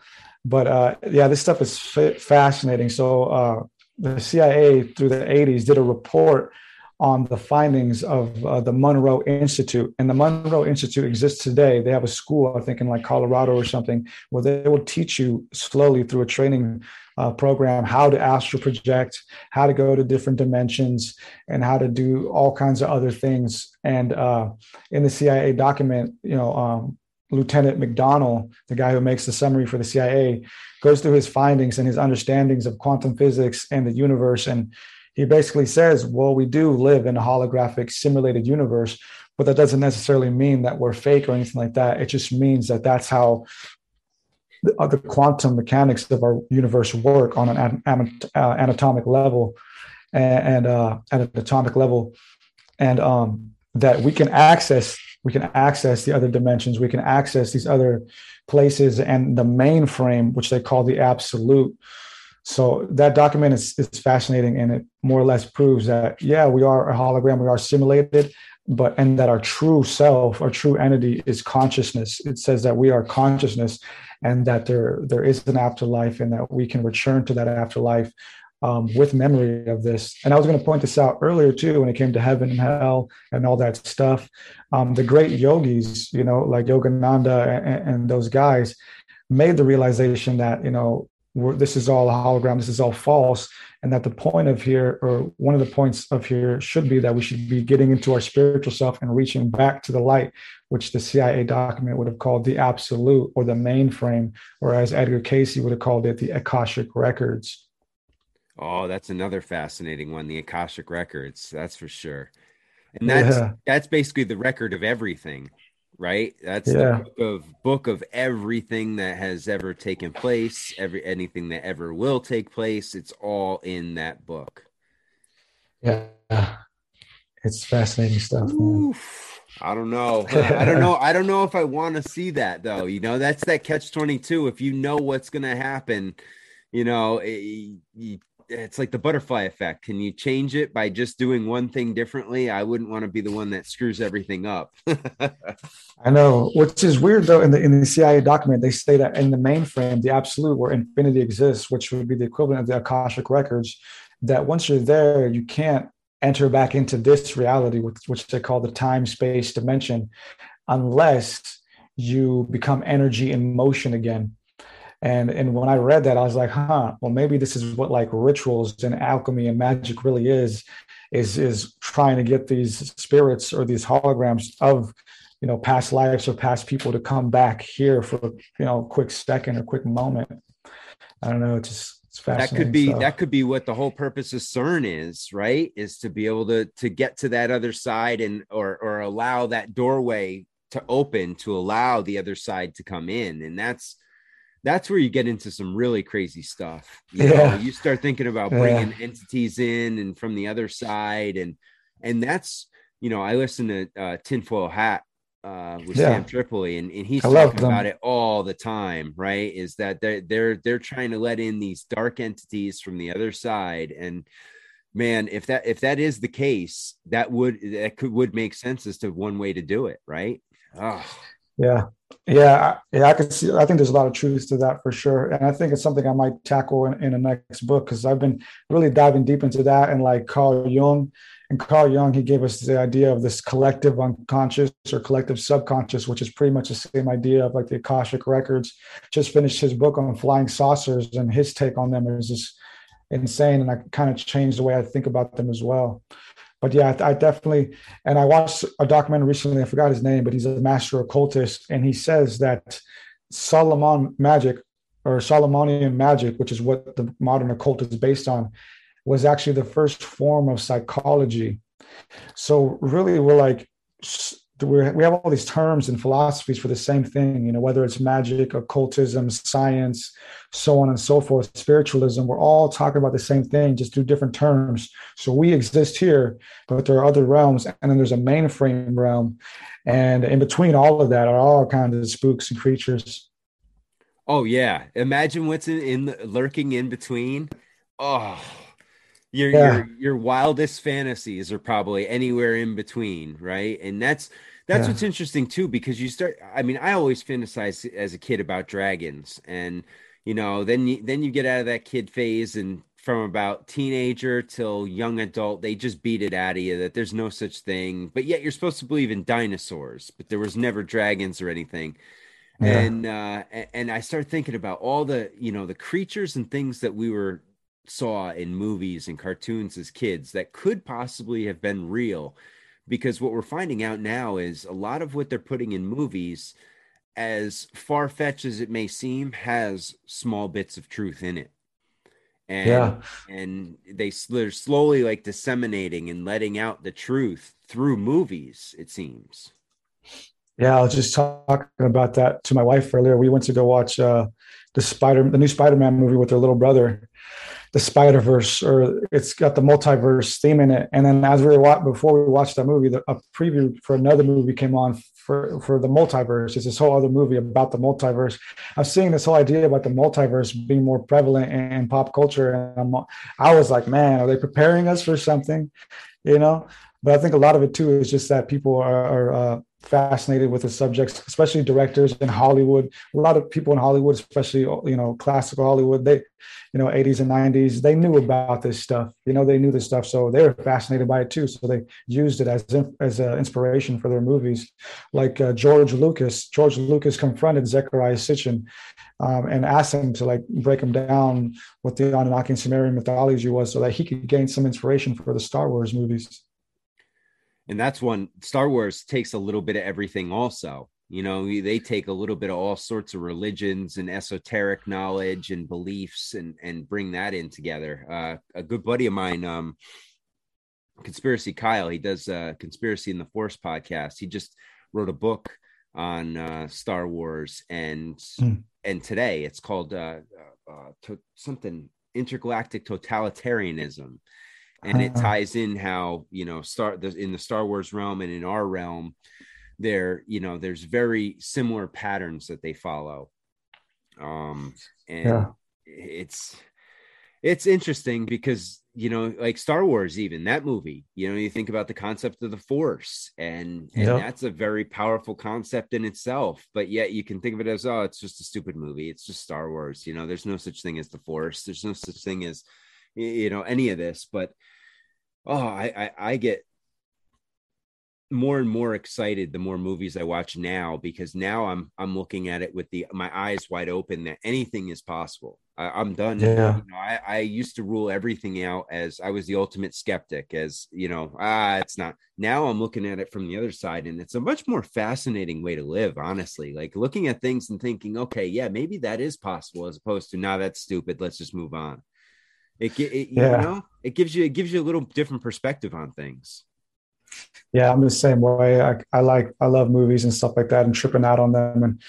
But uh, yeah, this stuff is fascinating. So uh, the CIA through the 80s did a report on the findings of uh, the Monroe Institute. And the Monroe Institute exists today. They have a school, I think, in like Colorado or something, where they will teach you slowly through a training uh, program how to astral project, how to go to different dimensions, and how to do all kinds of other things. And uh, in the CIA document, you know, um, Lieutenant McDonnell, the guy who makes the summary for the CIA, goes through his findings and his understandings of quantum physics and the universe and he basically says, well, we do live in a holographic simulated universe, but that doesn't necessarily mean that we're fake or anything like that. It just means that that's how the, uh, the quantum mechanics of our universe work on an uh, anatomic level and, and uh, at an atomic level, and um, that we can access we can access the other dimensions, we can access these other places, and the mainframe, which they call the absolute so that document is, is fascinating and it more or less proves that, yeah, we are a hologram, we are simulated, but and that our true self, our true entity is consciousness. It says that we are consciousness and that there there is an afterlife and that we can return to that afterlife um, with memory of this. And I was going to point this out earlier too when it came to heaven and hell and all that stuff. Um, the great yogis, you know, like Yogananda and, and those guys, made the realization that you know this is all a hologram, this is all false, and that the point of here, or one of the points of here, should be that we should be getting into our spiritual self and reaching back to the light, which the CIA document would have called the absolute or the mainframe, or as Edgar Cayce would have called it, the Akashic records. Oh, that's another fascinating one, the Akashic records. That's for sure. And that's yeah. that's basically the record of everything right? That's yeah. the book of book of everything that has ever taken place, every anything that ever will take place. It's all in that book. Yeah, it's fascinating stuff. I don't know. I don't know. I don't know if I want to see that though. You know, that's that catch twenty two. If you know what's going to happen, you know, eh, eh, it, you it's like the butterfly effect. Can you change it by just doing one thing differently? I wouldn't want to be the one that screws everything up. I know, which is weird though. In the in the CIA document, they say that in the mainframe, the absolute where infinity exists, which would be the equivalent of the Akashic records, that once you're there, you can't enter back into this reality, which, which they call the time space dimension, unless you become energy in motion again and and when I read that, I was like, huh, well, maybe this is what like rituals and alchemy and magic really is. is is trying to get these spirits or these holograms of you know past lives or past people to come back here for you know a quick second or quick moment i don't know it's just it's that could be stuff. that could be what the whole purpose of cern is right is to be able to to get to that other side and or or allow that doorway to open to allow the other side to come in and that's that's where you get into some really crazy stuff. You yeah. Know, you start thinking about bringing yeah. entities in and from the other side. And, and that's, you know, I listen to uh, Tinfoil Hat uh, with yeah. Sam Tripoli, and, and he's I talking about it all the time, right? Is that they're they're they're trying to let in these dark entities from the other side, and man, if that if that is the case, that would that could would make sense as to one way to do it, right? Oh. Yeah, yeah, yeah. I can see. I think there's a lot of truth to that for sure, and I think it's something I might tackle in, in the next book because I've been really diving deep into that and like Carl Jung. And Carl Jung, he gave us the idea of this collective unconscious or collective subconscious, which is pretty much the same idea of like the Akashic records. Just finished his book on flying saucers, and his take on them is just insane. And I kind of changed the way I think about them as well but yeah, I, I, definitely, and I watched a documentary recently. I forgot his name, but he's a master occultist, and he says that Solomon magic or Solomonian magic, which is what the modern occult is based on, was actually the first form of psychology. So really, we're like we have all these terms and philosophies for the same thing, you know, whether it's magic, occultism, science, so on and so forth, spiritualism, we're all talking about the same thing, just through different terms. So we exist here, but there are other realms, and then there's a mainframe realm. And in between all of that are all kinds of spooks and creatures. Oh yeah. Imagine what's in, in lurking in between. Oh your yeah. your your wildest fantasies are probably anywhere in between, right? And that's that's yeah. what's interesting too, because you start. I mean, I always fantasized as a kid about dragons, and you know, then you then you get out of that kid phase, and from about teenager till young adult, they just beat it out of you that there's no such thing. But yet you're supposed to believe in dinosaurs, but there was never dragons or anything. Yeah. And uh, and I started thinking about all the you know the creatures and things that we were saw in movies and cartoons as kids that could possibly have been real because what we're finding out now is a lot of what they're putting in movies as far-fetched as it may seem has small bits of truth in it. And yeah. and they they're slowly like disseminating and letting out the truth through movies it seems. Yeah i was just talking about that to my wife earlier. We went to go watch uh the spider the new spider-man movie with her little brother the Spider Verse, or it's got the multiverse theme in it. And then as we were watching before we watched that movie, the, a preview for another movie came on for for the multiverse. It's this whole other movie about the multiverse. I'm seeing this whole idea about the multiverse being more prevalent in, in pop culture, and I'm, I was like, man, are they preparing us for something? You know. But I think a lot of it too is just that people are, are uh, fascinated with the subjects, especially directors in Hollywood. A lot of people in Hollywood, especially you know classical Hollywood, they you know 80s and 90s, they knew about this stuff. You know, they knew this stuff, so they were fascinated by it too. So they used it as as an inspiration for their movies. Like uh, George Lucas, George Lucas confronted Zecharia Sitchin um, and asked him to like break him down what the Anunnaki and Sumerian mythology was, so that he could gain some inspiration for the Star Wars movies and that's one Star Wars takes a little bit of everything also. You know, they take a little bit of all sorts of religions and esoteric knowledge and beliefs and and bring that in together. Uh, a good buddy of mine, um, Conspiracy Kyle, he does uh, Conspiracy in the Force podcast. He just wrote a book on uh, Star Wars, and mm. and today it's called uh, uh, uh to, something intergalactic totalitarianism and it uh-huh. ties in how you know star in the star wars realm and in our realm there you know there's very similar patterns that they follow um and yeah. it's it's interesting because you know like star wars even that movie you know you think about the concept of the force and and that's a very powerful concept in itself but yet you can think of it as oh it's just a stupid movie it's just star wars you know there's no such thing as the force there's no such thing as you know any of this but oh I, I i, get more and more excited the more movies I watch now because now I'm I'm looking at it with the my eyes wide open that anything is possible. I, am done. Yeah. You know, I, I used to rule everything out as I was the ultimate skeptic, as you know, ah, it's not. Now I'm looking at it from the other side, and it's a much more fascinating way to live, honestly. Like looking at things and thinking, okay, yeah, maybe that is possible, as opposed to, nah, that's stupid. Let's just move on. It, it you yeah. know, it gives you it gives you a little different perspective on things. Yeah, I'm the same way. I, I like I love movies and stuff like that, and tripping out on them and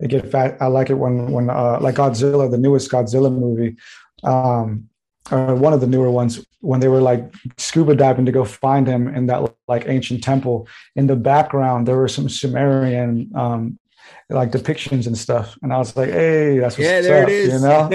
they get fat. I like it when when uh, like Godzilla, the newest Godzilla movie, um, or one of the newer ones, when they were like scuba diving to go find him in that like ancient temple. In the background, there were some Sumerian um, like depictions and stuff, and I was like, "Hey, that's what's yeah, there up," it is. You know,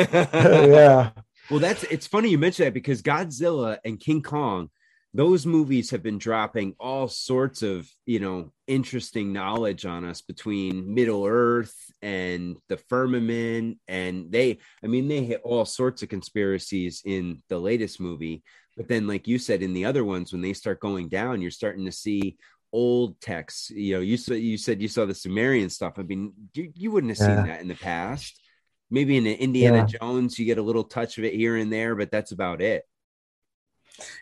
yeah. Well, that's it's funny you mentioned that because Godzilla and King Kong those movies have been dropping all sorts of you know interesting knowledge on us between middle earth and the firmament. And they i mean they hit all sorts of conspiracies in the latest movie. But then like you said in the other ones when they start going down you're starting to see old texts. You know you saw you said you saw the sumerian stuff. I mean you, you wouldn't have yeah. seen that in the past maybe in the indiana yeah. jones you get a little touch of it here and there but that's about it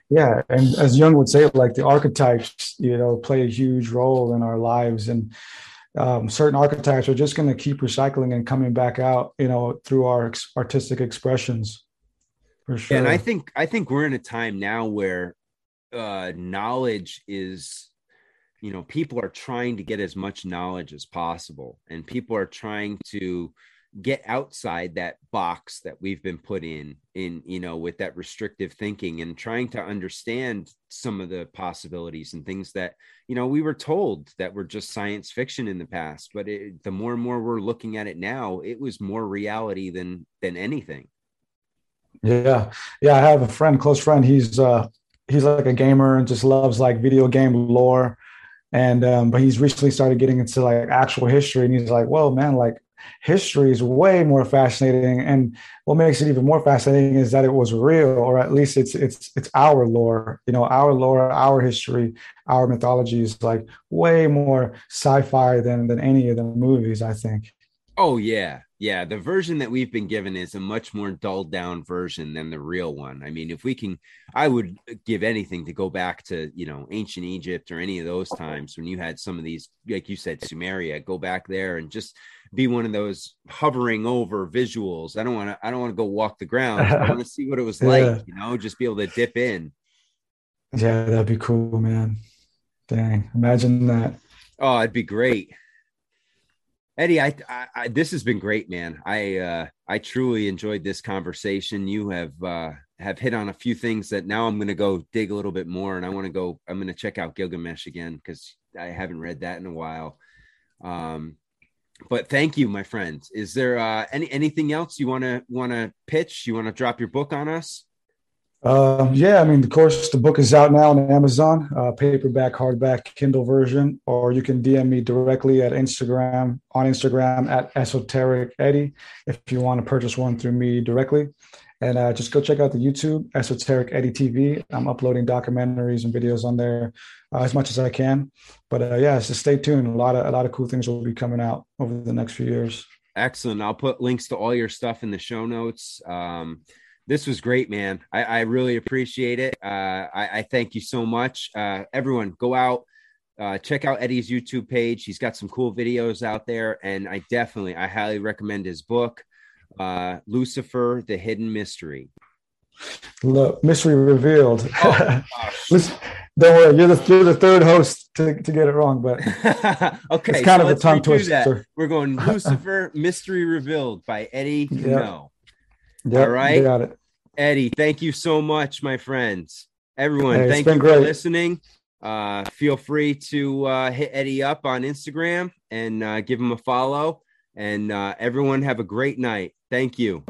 yeah and as jung would say like the archetypes you know play a huge role in our lives and um, certain archetypes are just going to keep recycling and coming back out you know through our ex- artistic expressions for sure and i think i think we're in a time now where uh knowledge is you know people are trying to get as much knowledge as possible and people are trying to get outside that box that we've been put in in you know with that restrictive thinking and trying to understand some of the possibilities and things that you know we were told that were just science fiction in the past but it, the more and more we're looking at it now it was more reality than than anything. Yeah. Yeah i have a friend close friend he's uh he's like a gamer and just loves like video game lore. And um but he's recently started getting into like actual history and he's like well man like history is way more fascinating. And what makes it even more fascinating is that it was real, or at least it's it's it's our lore. You know, our lore, our history, our mythology is like way more sci-fi than than any of the movies. I think. Oh yeah, yeah. The version that we've been given is a much more dulled down version than the real one. I mean, if we can, I would give anything to go back to you know ancient Egypt or any of those times when you had some of these, like you said, Sumeria. Go back there and just be one of those hovering over visuals. I don't want to. I don't want to go walk the ground. I want to see what it was like. Yeah. You know, just be able to dip in. Yeah, that'd be cool, man. Dang, imagine that. Oh, it'd be great. Eddie, I, I, I, this has been great, man. I uh, I truly enjoyed this conversation. You have uh, have hit on a few things that now I'm going to go dig a little bit more, and I want to go. I'm going to check out Gilgamesh again because I haven't read that in a while. Um, but thank you, my friends. Is there uh, any anything else you want to want to pitch? You want to drop your book on us? Uh, yeah, I mean, of course, the book is out now on Amazon, uh, paperback, hardback, Kindle version, or you can DM me directly at Instagram on Instagram at Esoteric Eddie if you want to purchase one through me directly. And uh, just go check out the YouTube Esoteric Eddie TV. I'm uploading documentaries and videos on there uh, as much as I can. But uh, yeah, just stay tuned. A lot of a lot of cool things will be coming out over the next few years. Excellent. I'll put links to all your stuff in the show notes. Um, this was great, man. I, I really appreciate it. Uh, I, I, thank you so much. Uh, everyone, go out, uh, check out Eddie's YouTube page. He's got some cool videos out there, and I definitely, I highly recommend his book, uh, Lucifer: The Hidden Mystery. Look, mystery revealed. Oh, Listen, don't worry, you're the you're the third host to, to get it wrong, but okay, it's kind so of a tongue twister. We're going Lucifer: Mystery Revealed by Eddie yep. No. Yep, All right. Got it. Eddie, thank you so much, my friends. Everyone, hey, thank you great. for listening. Uh, feel free to uh, hit Eddie up on Instagram and uh, give him a follow. And uh, everyone, have a great night. Thank you.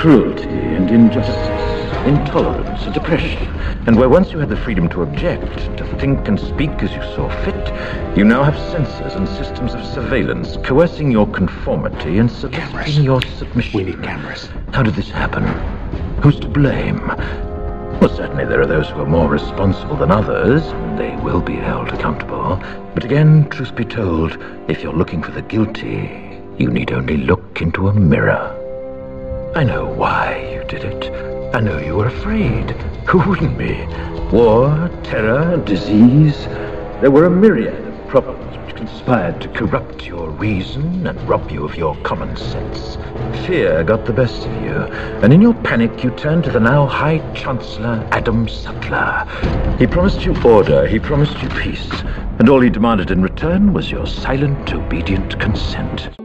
Cruelty and injustice intolerance, and oppression. And where once you had the freedom to object, to think and speak as you saw fit, you now have censors and systems of surveillance coercing your conformity and soliciting your submission. We need cameras. How did this happen? Who's to blame? Well, certainly there are those who are more responsible than others, and they will be held accountable. But again, truth be told, if you're looking for the guilty, you need only look into a mirror. I know why you did it. I know you were afraid. Who wouldn't be? War, terror, disease. There were a myriad of problems which conspired to corrupt your reason and rob you of your common sense. Fear got the best of you, and in your panic you turned to the now High Chancellor Adam Sutler. He promised you order, he promised you peace, and all he demanded in return was your silent, obedient consent.